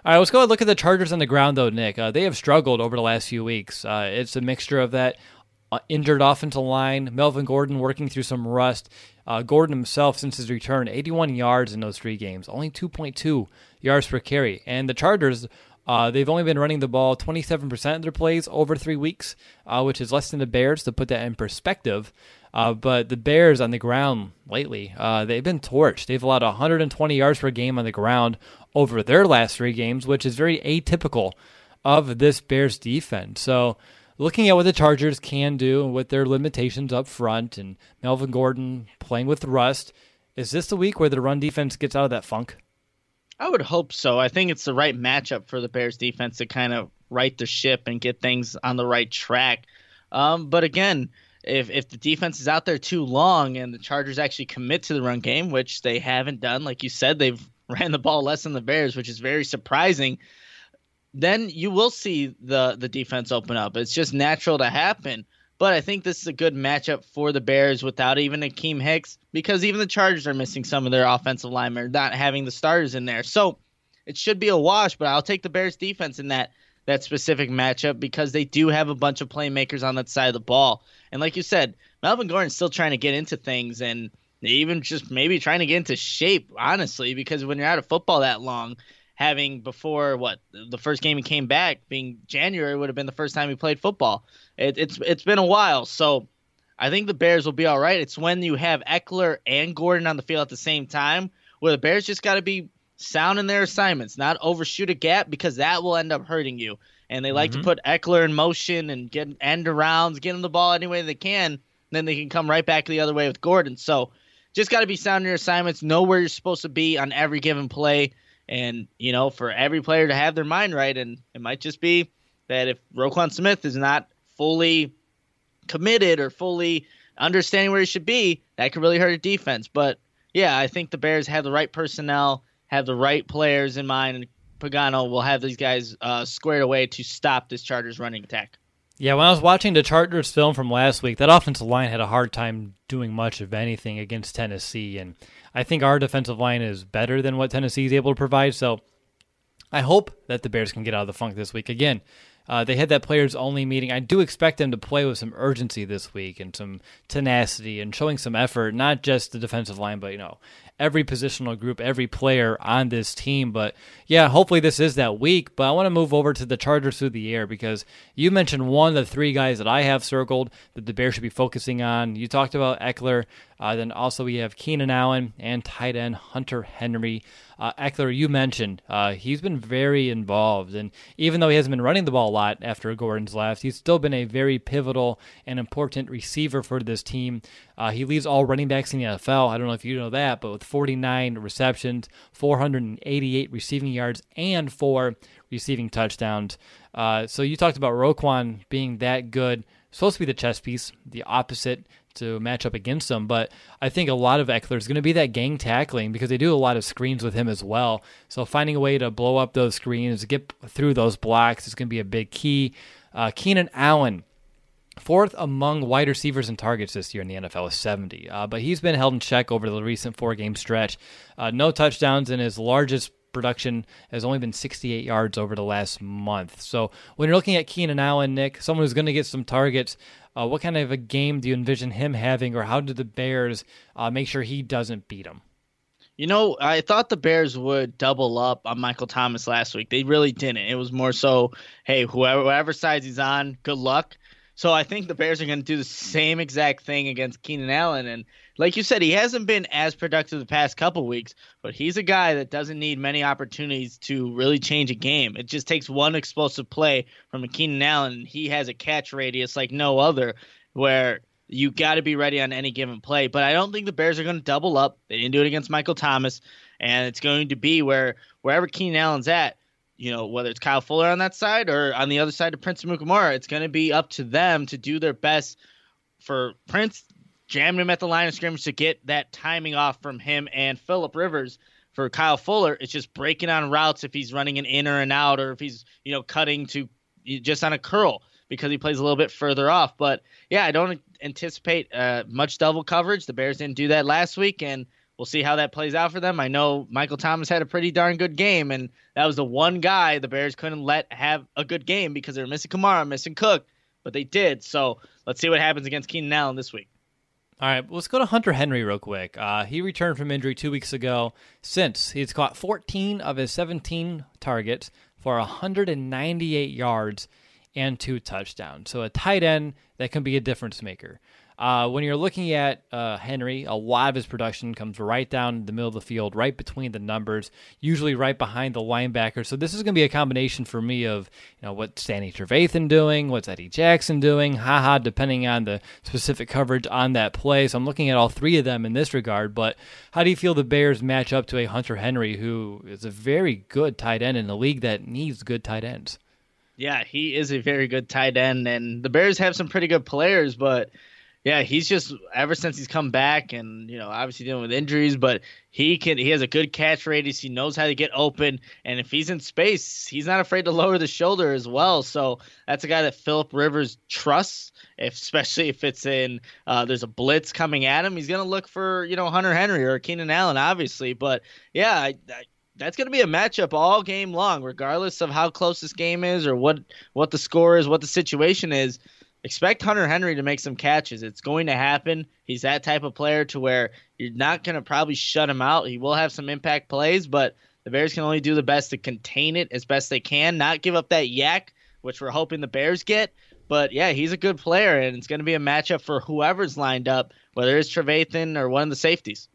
Speaker 1: All right, let's go and look at the Chargers on the ground, though, Nick. Uh, they have struggled over the last few weeks. Uh, it's a mixture of that uh, injured offensive line, Melvin Gordon working through some rust. Uh, Gordon himself, since his return, 81 yards in those three games, only 2.2 yards per carry. And the Chargers, uh, they've only been running the ball 27% of their plays over three weeks, uh, which is less than the Bears, to put that in perspective. Uh, but the Bears on the ground lately, uh, they've been torched. They've allowed 120 yards per game on the ground over their last three games, which is very atypical of this Bears defense. So, looking at what the Chargers can do and with their limitations up front and Melvin Gordon playing with rust, is this the week where the run defense gets out of that funk?
Speaker 2: I would hope so. I think it's the right matchup for the Bears defense to kind of right the ship and get things on the right track. Um, but again, if if the defense is out there too long and the Chargers actually commit to the run game, which they haven't done, like you said, they've ran the ball less than the Bears, which is very surprising then you will see the the defense open up. It's just natural to happen. But I think this is a good matchup for the Bears without even Akiem Hicks because even the Chargers are missing some of their offensive linemen, not having the starters in there. So it should be a wash, but I'll take the Bears defense in that that specific matchup because they do have a bunch of playmakers on that side of the ball. And like you said, Melvin Gordon's still trying to get into things and even just maybe trying to get into shape, honestly, because when you're out of football that long, having before what the first game he came back being January would have been the first time he played football. It, it's it's been a while, so I think the Bears will be all right. It's when you have Ekeler and Gordon on the field at the same time where the Bears just got to be sound in their assignments, not overshoot a gap because that will end up hurting you. And they like mm-hmm. to put Ekeler in motion and get end arounds, get him the ball any way they can. Then they can come right back the other way with Gordon. So just got to be sound in your assignments, know where you're supposed to be on every given play and, you know, for every player to have their mind right, and it might just be that if Roquan Smith is not fully committed or fully understanding where he should be, that could really hurt a defense. But yeah, I think the Bears have the right personnel, have the right players in mind, and Pagano will have these guys uh, squared away to stop this Chargers running attack.
Speaker 1: Yeah, when I was watching the Chargers film from last week, that offensive line had a hard time doing much of anything against Tennessee, and I think our defensive line is better than what Tennessee is able to provide. So I hope that the Bears can get out of the funk this week. Again, uh, they had that players only meeting. I do expect them to play with some urgency this week and some tenacity and showing some effort, not just the defensive line, but you know every positional group, every player on this team. But yeah, hopefully this is that week. But I want to move over to the Chargers through the air because you mentioned one of the three guys that I have circled that the Bears should be focusing on. You talked about Ekeler. Uh, then also we have Keenan Allen and tight end Hunter Henry. Uh, Ekeler, you mentioned uh, he's been very involved, and even though he hasn't been running the ball a lot after Gordon's left, he's still been a very pivotal and important receiver for this team. Uh, he leads all running backs in the NFL. I don't know if you know that, but with 49 receptions, 488 receiving yards, and four receiving touchdowns. Uh, so you talked about Roquan being that good supposed to be the chess piece, the opposite to match up against him. But I think a lot of Ekeler is going to be that gang tackling because they do a lot of screens with him as well. So finding a way to blow up those screens, get through those blocks is going to be a big key. Uh, Keenan Allen. Fourth among wide receivers and targets this year in the NFL is 70, uh, but he's been held in check over the recent four game stretch. Uh, no touchdowns in his largest production has only been 68 yards over the last month. So when you're looking at Keenan Allen, Nick, someone who's going to get some targets, uh, what kind of a game do you envision him having, or how do the Bears uh, make sure he doesn't beat him?
Speaker 2: You know, I thought the Bears would double up on Michael Thomas last week. They really didn't. It was more so, hey, whoever whatever side he's on, good luck. So I think the Bears are going to do the same exact thing against Keenan Allen. And like you said, he hasn't been as productive the past couple weeks, but he's a guy that doesn't need many opportunities to really change a game. It just takes one explosive play from a Keenan Allen. He has a catch radius like no other, where you got to be ready on any given play. But I don't think the Bears are going to double up. They didn't do it against Michael Thomas, and it's going to be where wherever Keenan Allen's at, you know, whether it's Kyle Fuller on that side or on the other side of Prince Amukamara, it's going to be up to them to do their best for Prince jamming him at the line of scrimmage to get that timing off from him and Philip Rivers. For Kyle Fuller, it's just breaking on routes if he's running an in or an out, or if he's you know cutting to just on a curl because he plays a little bit further off. But yeah, I don't anticipate uh, much double coverage. The Bears didn't do that last week, and we'll see how that plays out for them. I know Michael Thomas had a pretty darn good game, and that was the one guy the Bears couldn't let have a good game because they were missing Kamara, missing Cook, but they did. So let's see what happens against Keenan Allen this week.
Speaker 1: All right, let's go to Hunter Henry real quick. Uh, he returned from injury two weeks ago. Since he's caught 14 of his 17 targets for 198 yards and two touchdowns. So a tight end that can be a difference maker. Uh, when you're looking at uh, Henry, a lot of his production comes right down the middle of the field, right between the numbers, usually right behind the linebacker. So this is going to be a combination for me of you know what's Danny Trevathan doing, what's Eddie Jackson doing, haha, depending on the specific coverage on that play. So I'm looking at all three of them in this regard. But how do you feel the Bears match up to a Hunter Henry, who is a very good tight end in a league that needs good tight ends?
Speaker 2: Yeah, he is a very good tight end, and the Bears have some pretty good players, but yeah, he's just ever since he's come back, and you know, obviously dealing with injuries, but he can he has a good catch radius. He knows how to get open, and if he's in space, he's not afraid to lower the shoulder as well. So that's a guy that Philip Rivers trusts, if, especially if it's in uh, there's a blitz coming at him. He's gonna look for you know Hunter Henry or Keenan Allen, obviously. But yeah, I, I, that's going to be a matchup all game long, regardless of how close this game is or what what the score is, what the situation is expect Hunter Henry to make some catches. It's going to happen. He's that type of player to where you're not going to probably shut him out. He will have some impact plays, but the Bears can only do the best to contain it as best they can, not give up that YAC, which we're hoping the Bears get. But yeah, he's a good player, and it's going to be a matchup for whoever's lined up, whether it's Trevathan or one of the safeties.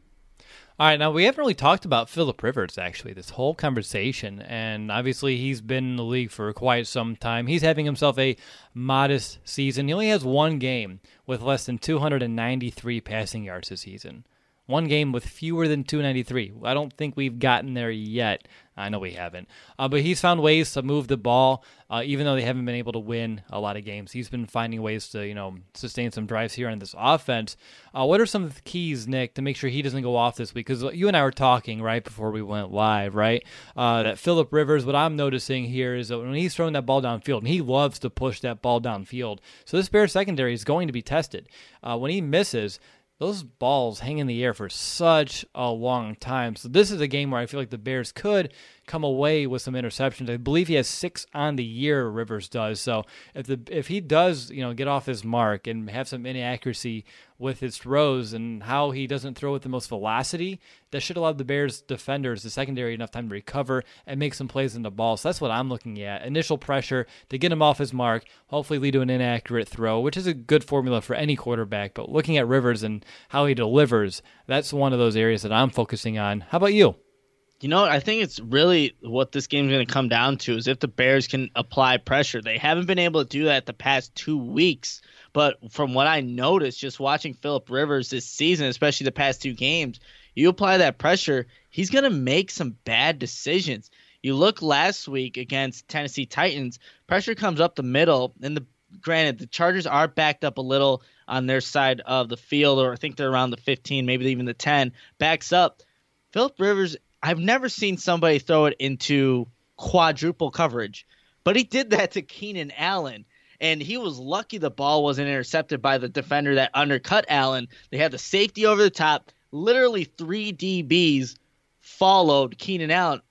Speaker 1: All right, now we haven't really talked about Philip Rivers actually this whole conversation, and obviously he's been in the league for quite some time. He's having himself a modest season. He only has one game with less than 293 passing yards this season. One game with fewer than 293. I don't think we've gotten there yet. I know we haven't. Uh, but he's found ways to move the ball, uh, even though they haven't been able to win a lot of games. He's been finding ways to, you know, sustain some drives here on this offense. Uh, what are some of the keys, Nick, to make sure he doesn't go off this week? Because you and I were talking right before we went live, right? Uh, that Philip Rivers, what I'm noticing here is that when he's throwing that ball downfield, and he loves to push that ball downfield. So this Bears secondary is going to be tested. Uh, when he misses, those balls hang in the air for such a long time. So this is a game where I feel like the Bears could come away with some interceptions. I believe he has six on the year. Rivers does. So if the if he does, you know, get off his mark and have some inaccuracy with his throws and how he doesn't throw with the most velocity, that should allow the Bears defenders, the secondary, enough time to recover and make some plays in the ball. So that's what I'm looking at. Initial pressure to get him off his mark, hopefully lead to an inaccurate throw, which is a good formula for any quarterback. But looking at Rivers and how he delivers, that's one of those areas that I'm focusing on. How about you?
Speaker 2: You know, I think it's really what this game's going to come down to is if the Bears can apply pressure. They haven't been able to do that the past two weeks. But from what I noticed, just watching Philip Rivers this season, especially the past two games, you apply that pressure, he's going to make some bad decisions. You look last week against Tennessee Titans, pressure comes up the middle, and the granted the Chargers are backed up a little on their side of the field, or I think they're around the 15, maybe even the 10, backs up. Philip Rivers I've never seen somebody throw it into quadruple coverage, but he did that to Keenan Allen. And he was lucky the ball wasn't intercepted by the defender that undercut Allen. They had the safety over the top. Literally three DBs followed Keenan Allen.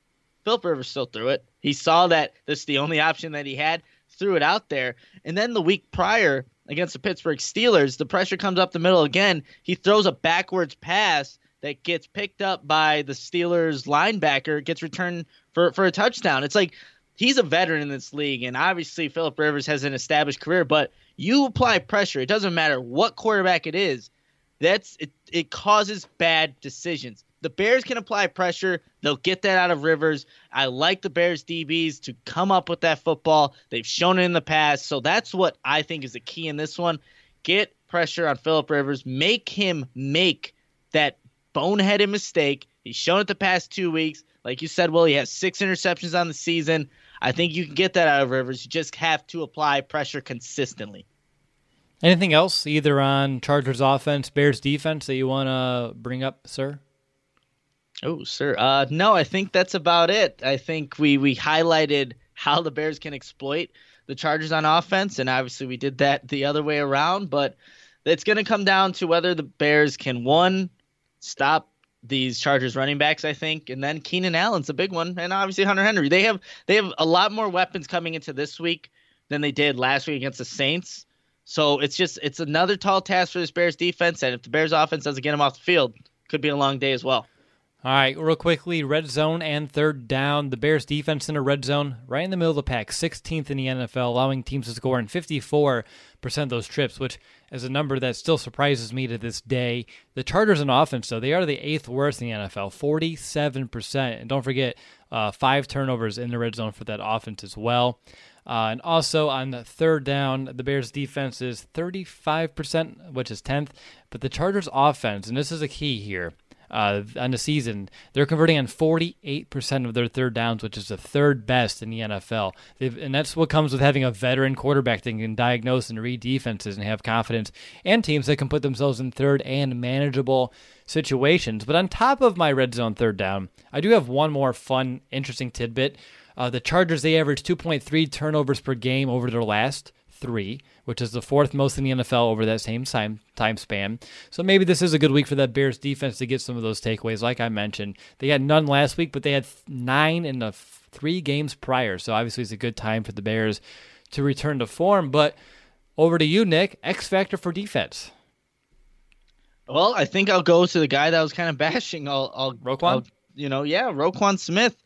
Speaker 2: Philip Rivers still threw it. He saw that this is the only option that he had, threw it out there. And then the week prior against the Pittsburgh Steelers, the pressure comes up the middle again. He throws a backwards pass that gets picked up by the Steelers linebacker gets returned for, for a touchdown. It's like he's a veteran in this league, and obviously Philip Rivers has an established career, but You apply pressure. It doesn't matter what quarterback it is. That's it. It causes bad decisions. The Bears can apply pressure. They'll get that out of Rivers. I like the Bears DBs to come up with that football. They've shown it in the past. So that's what I think is the key in this one. Get pressure on Philip Rivers. Make him make that boneheaded mistake. He's shown it the past two weeks. Like you said, Will, he has six interceptions on the season. I think you can get that out of Rivers. You just have to apply pressure consistently.
Speaker 1: Anything else, either on Chargers offense, Bears defense, that you want to bring up, sir?
Speaker 2: Oh, sir. Uh, no, I think that's about it. I think we we highlighted how the Bears can exploit the Chargers on offense, and obviously we did that the other way around. But it's going to come down to whether the Bears can one stop these Chargers running backs, I think, and then Keenan Allen's a big one, and obviously Hunter Henry. They have they have a lot more weapons coming into this week than they did last week against the Saints. So it's just it's another tall task for this Bears defense, and if the Bears offense doesn't get them off the field, could be a long day as well.
Speaker 1: All right, real quickly, red zone and third down. The Bears defense in a red zone, right in the middle of the pack, 16th in the NFL, allowing teams to score in 54% of those trips, which is a number that still surprises me to this day. The Chargers in offense, though, they are the eighth worst in the NFL, 47%. And don't forget, uh, five turnovers in the red zone for that offense as well. Uh, and also on the third down, the Bears defense is 35%, which is 10th. But the Chargers offense, and this is a key here, uh, on the season. They're converting on 48% of their third downs, which is the third best in the NFL. They've, and that's what comes with having a veteran quarterback that can diagnose and read defenses and have confidence, and teams that can put themselves in third and manageable situations. But on top of my red zone third down, I do have one more fun, interesting tidbit. Uh, the Chargers, they average 2.3 turnovers per game over their last three, which is the fourth most in the NFL over that same time time span. So maybe this is a good week for that Bears defense to get some of those takeaways. Like I mentioned, they had none last week, but they had nine in the three games prior. So obviously, it's a good time for the Bears to return to form. But over to you, Nick. X factor for defense.
Speaker 2: Well, I think I'll go to the guy that was kind of bashing. I'll, I'll
Speaker 1: Roquan.
Speaker 2: You know, yeah, Roquan Smith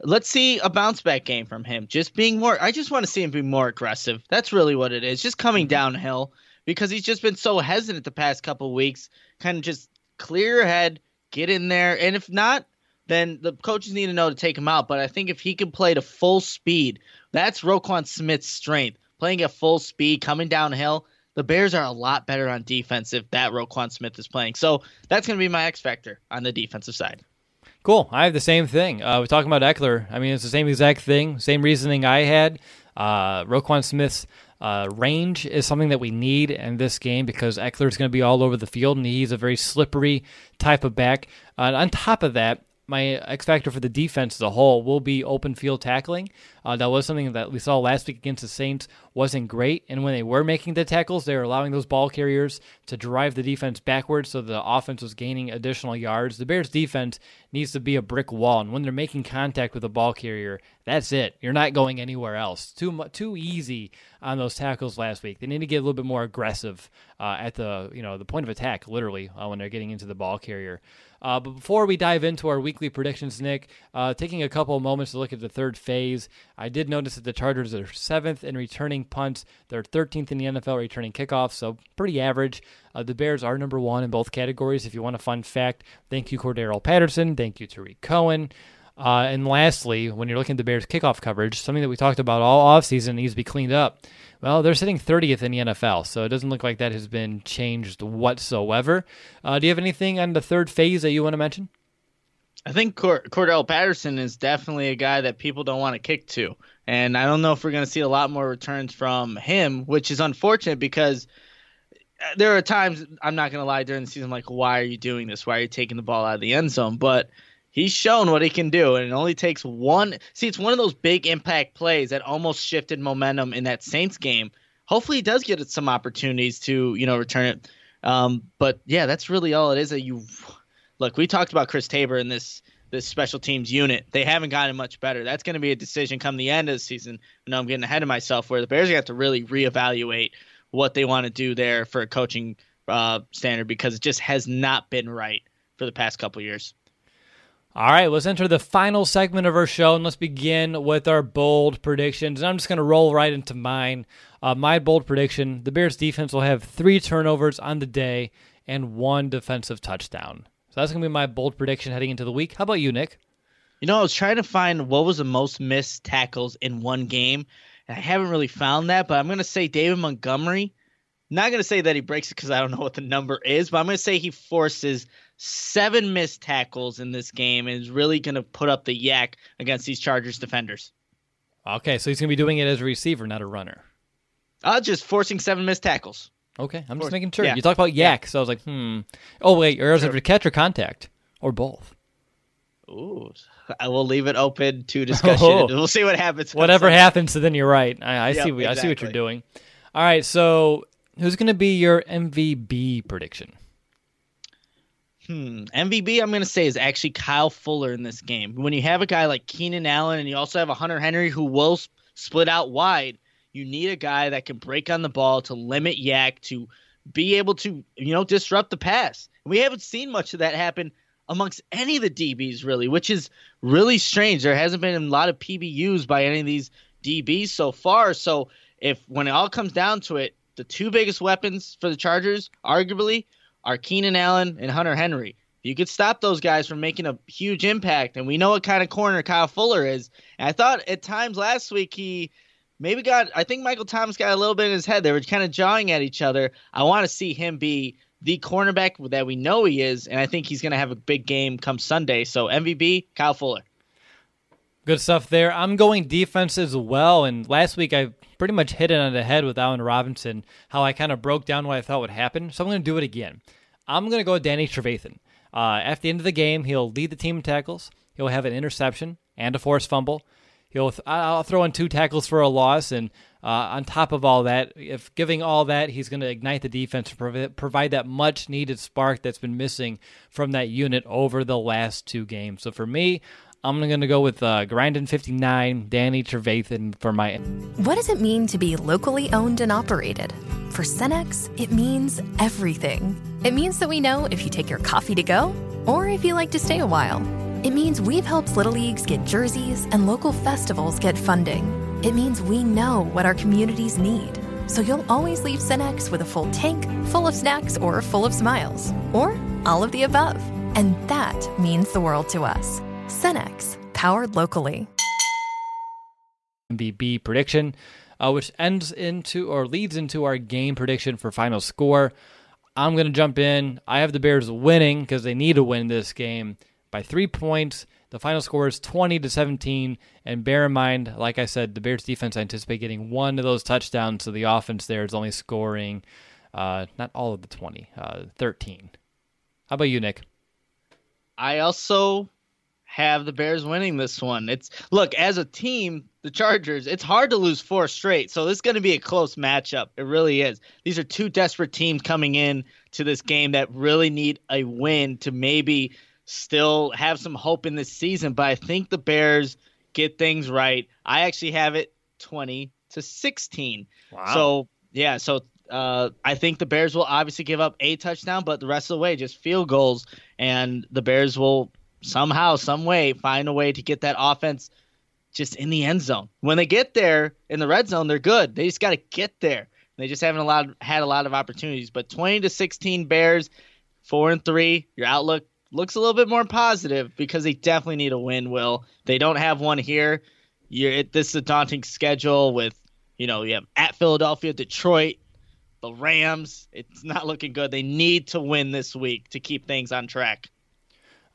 Speaker 2: let's see a bounce back game from him. Just being more, I just want to see him be more aggressive. That's really what it is. Just coming mm-hmm. downhill because he's just been so hesitant the past couple weeks. Kind of just clear your head, get in there, and if not, then the coaches need to know to take him out. But I think if he can play to full speed, that's Roquan Smith's strength. Playing at full speed, coming downhill. The Bears are a lot better on defense if that Roquan Smith is playing. So that's going to be my X factor on the defensive side.
Speaker 1: Cool. I have the same thing. Uh, we're talking about Ekeler. I mean, it's the same exact thing, same reasoning I had. Uh, Roquan Smith's uh, range is something that we need in this game because Ekeler is going to be all over the field and he's a very slippery type of back. Uh, on top of that, my X factor for the defense as a whole will be open field tackling. Uh, that was something that we saw last week against the Saints wasn't great, and when they were making the tackles, they were allowing those ball carriers to drive the defense backwards, so the offense was gaining additional yards. The Bears' defense needs to be a brick wall, and when they're making contact with a ball carrier, that's it. You're not going anywhere else. Too too easy on those tackles last week. They need to get a little bit more aggressive uh, at the you know the point of attack, literally uh, when they're getting into the ball carrier. Uh, but before we dive into our weekly predictions, Nick, uh, taking a couple moments to look at the third phase, I did notice that the Chargers are seventh in returning punts. They're 13th in the NFL returning kickoffs, so pretty average. Uh, the Bears are number one in both categories. If you want a fun fact, thank you, Cordarrelle Patterson. Thank you, Tarik Cohen. Uh, and lastly, when you're looking at the Bears' kickoff coverage, something that we talked about all offseason needs to be cleaned up. Well, they're sitting 30th in the NFL, so it doesn't look like that has been changed whatsoever. Uh, do you have anything on the third phase that you want to mention?
Speaker 2: I think Cord- Cordarrelle Patterson is definitely a guy that people don't want to kick to. And I don't know if we're going to see a lot more returns from him, which is unfortunate because uh, there are times, I'm not going to lie, during the season, like, why are you doing this? Why are you taking the ball out of the end zone? But he's shown what he can do, and it only takes one. See, it's one of those big impact plays that almost shifted momentum in that Saints game. Hopefully, he does get some opportunities to you know return it. Um, but yeah, that's really all it is. That you look. We talked about Chris Tabor in this this special teams unit. They haven't gotten much better. That's going to be a decision come the end of the season. I know I'm getting ahead of myself. Where the Bears have to really reevaluate what they want to do there for a coaching uh, standard because it just has not been right for the past couple years.
Speaker 1: All right, let's enter the final segment of our show and let's begin with our bold predictions. And I'm just going to roll right into mine. Uh, my bold prediction the Bears defense will have three turnovers on the day and one defensive touchdown. So that's going to be my bold prediction heading into the week. How about you, Nick?
Speaker 2: You know, I was trying to find what was the most missed tackles in one game. And I haven't really found that, but I'm going to say David Montgomery. Not going to say that he breaks it because I don't know what the number is, but I'm going to say he forces seven missed tackles in this game and is really going to put up the YAC against these Chargers defenders.
Speaker 1: Okay, so he's going to be doing it as a receiver, not a runner.
Speaker 2: Uh, just forcing seven missed tackles.
Speaker 1: Okay, I'm just making sure.
Speaker 2: Yeah.
Speaker 1: You talk about YAC, so I was like, hmm. Oh, wait, or is it catch or contact? Or both?
Speaker 2: Ooh, I will leave it open to discussion.
Speaker 1: Oh.
Speaker 2: We'll see what happens.
Speaker 1: Whatever happens, so then you're right. I, I
Speaker 2: Yep,
Speaker 1: see. what- I see what you're doing. All right, so who's going to be your MVB prediction?
Speaker 2: Hmm. MVP, I'm going to say, is actually Kyle Fuller in this game. When you have a guy like Keenan Allen and you also have a Hunter Henry who will s- split out wide, you need a guy that can break on the ball to limit YAC to be able to, you know, disrupt the pass. We haven't seen much of that happen amongst any of the DBs, really, which is really strange. There hasn't been a lot of PBUs by any of these DBs so far. So if when it all comes down to it, the two biggest weapons for the Chargers, arguably, are Keenan Allen and Hunter Henry. You could stop those guys from making a huge impact, and we know what kind of corner Kyle Fuller is. And I thought at times last week he maybe got. I think Michael Thomas got a little bit in his head. They were kind of jawing at each other. I want to see him be the cornerback that we know he is, and I think he's going to have a big game come Sunday. So MVP, Kyle Fuller.
Speaker 1: Good stuff there. I'm going defense as well. And last week I pretty much hit it on the head with Allen Robinson, how I kind of broke down what I thought would happen. So I'm going to do it again. I'm going to go with Danny Trevathan. Uh, at the end of the game, he'll lead the team in tackles. He'll have an interception and a forced fumble. He'll I'll throw in two tackles for a loss, and uh, on top of all that, if giving all that, he's going to ignite the defense to provi- provide that much needed spark that's been missing from that unit over the last two games. So for me, I'm to go with uh, Grindin 59, Danny Trevathan for my.
Speaker 6: What does it mean to be locally owned and operated? For Cenex, it means everything. It means that we know if you take your coffee to go or if you like to stay a while. It means we've helped Little Leagues get jerseys and local festivals get funding. It means we know what our communities need. So you'll always leave Cenex with a full tank, full of snacks, or full of smiles. Or all of the above. And that means the world to us. Cenex, powered locally.
Speaker 1: MVP prediction, uh, which ends into or leads into our game prediction for final score. I'm going to jump in. I have the Bears winning because they need to win this game by three points. The final score is 20 to 17. And bear in mind, like I said, the Bears defense I anticipate getting one of those touchdowns. So the offense there is only scoring uh, not all of the 20, uh, 13. How about you, Nick?
Speaker 2: I also have the Bears winning this one. It's look as a team, the Chargers. It's hard to lose four straight, so this is going to be a close matchup. It really is. These are two desperate teams coming in to this game that really need a win to maybe still have some hope in this season. But I think the Bears get things right. I actually have it twenty to sixteen.
Speaker 1: Wow.
Speaker 2: So yeah, so uh, I think the Bears will obviously give up a touchdown, but the rest of the way just field goals, and the Bears will somehow, some way, find a way to get that offense just in the end zone. When they get there in the red zone, they're good. They just got to get there. They just haven't allowed had a lot of opportunities. But twenty to sixteen Bears, four and three. Your outlook looks a little bit more positive because they definitely need a win. Will they don't have one here? It, this is a daunting schedule with you know you have at Philadelphia, Detroit, the Rams. It's not looking good. They need to win this week to keep things on track.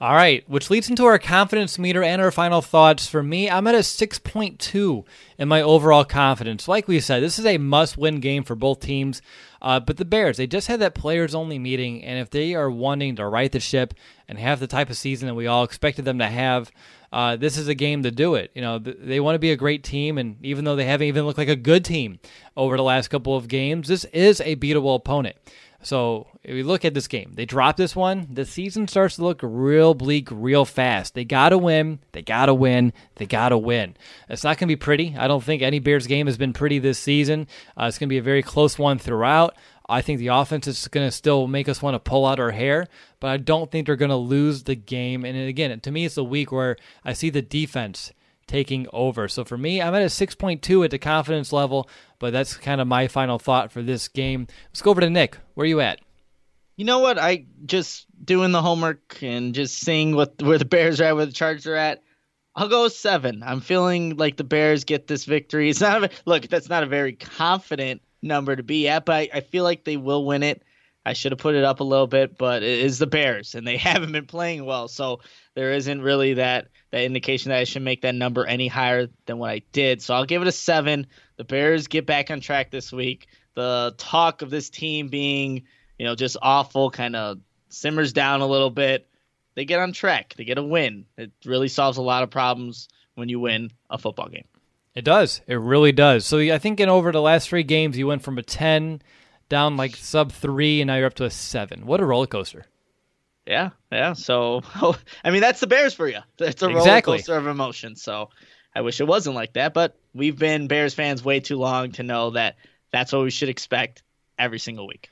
Speaker 1: All right, which leads into our confidence meter and our final thoughts. For me, I'm at a 6.2 in my overall confidence. Like we said, this is a must win game for both teams. Uh, but the Bears, they just had that players only meeting, and if they are wanting to right the ship and have the type of season that we all expected them to have, uh, this is a game to do it. You know, th- they want to be a great team, and even though they haven't even looked like a good team over the last couple of games, this is a beatable opponent. So if we look at this game, they drop this one. The season starts to look real bleak real fast. They got to win. They got to win. They got to win. It's not going to be pretty. I don't think any Bears game has been pretty this season. Uh, it's going to be a very close one throughout. I think the offense is going to still make us want to pull out our hair, but I don't think they're going to lose the game. And again, to me, it's a week where I see the defense taking over. So for me, I'm at a 6.2 at the confidence level, but that's kind of my final thought for this game. Let's go over to Nick. Where are you at?
Speaker 2: You know what? I just doing the homework and just seeing what where the Bears are at, where the Chargers are at. I'll go seven. I'm feeling like the Bears get this victory. It's not a, look. That's not a very confident number to be at, but I, I feel like they will win it. I should have put it up a little bit, but it is the Bears, and they haven't been playing well, so there isn't really that that indication that I should make that number any higher than what I did. So I'll give it a seven. The Bears get back on track this week. The talk of this team being, you know, just awful kind of simmers down a little bit. They get on track. They get a win. It really solves a lot of problems when you win a football game.
Speaker 1: It does. It really does. So I think in over the last three games, you went from a 10 down like sub three, and now you're up to a seven. What a roller coaster.
Speaker 2: Yeah, yeah. So, I mean, that's the Bears for you. It's a
Speaker 1: exactly.
Speaker 2: roller coaster of emotions. So, I wish it wasn't like that, but we've been Bears fans way too long to know that that's what we should expect every single week.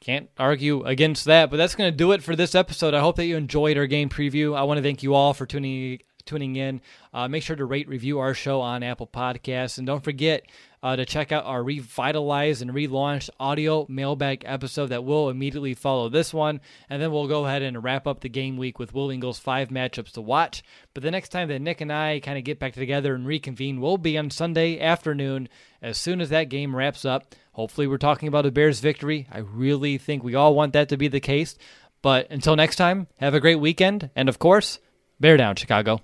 Speaker 1: Can't argue against that, but that's going to do it for this episode. I hope that you enjoyed our game preview. I want to thank you all for tuning tuning in. Uh, make sure to rate, review our show on Apple Podcasts, and don't forget uh, to check out our revitalized and relaunched audio mailbag episode that will immediately follow this one. And then we'll go ahead and wrap up the game week with Will Ingles' five matchups to watch. But the next time that Nick and I kind of get back together and reconvene will be on Sunday afternoon as soon as that game wraps up. Hopefully, we're talking about a Bears victory. I really think we all want that to be the case. But until next time, have a great weekend. And of course, Bear down, Chicago.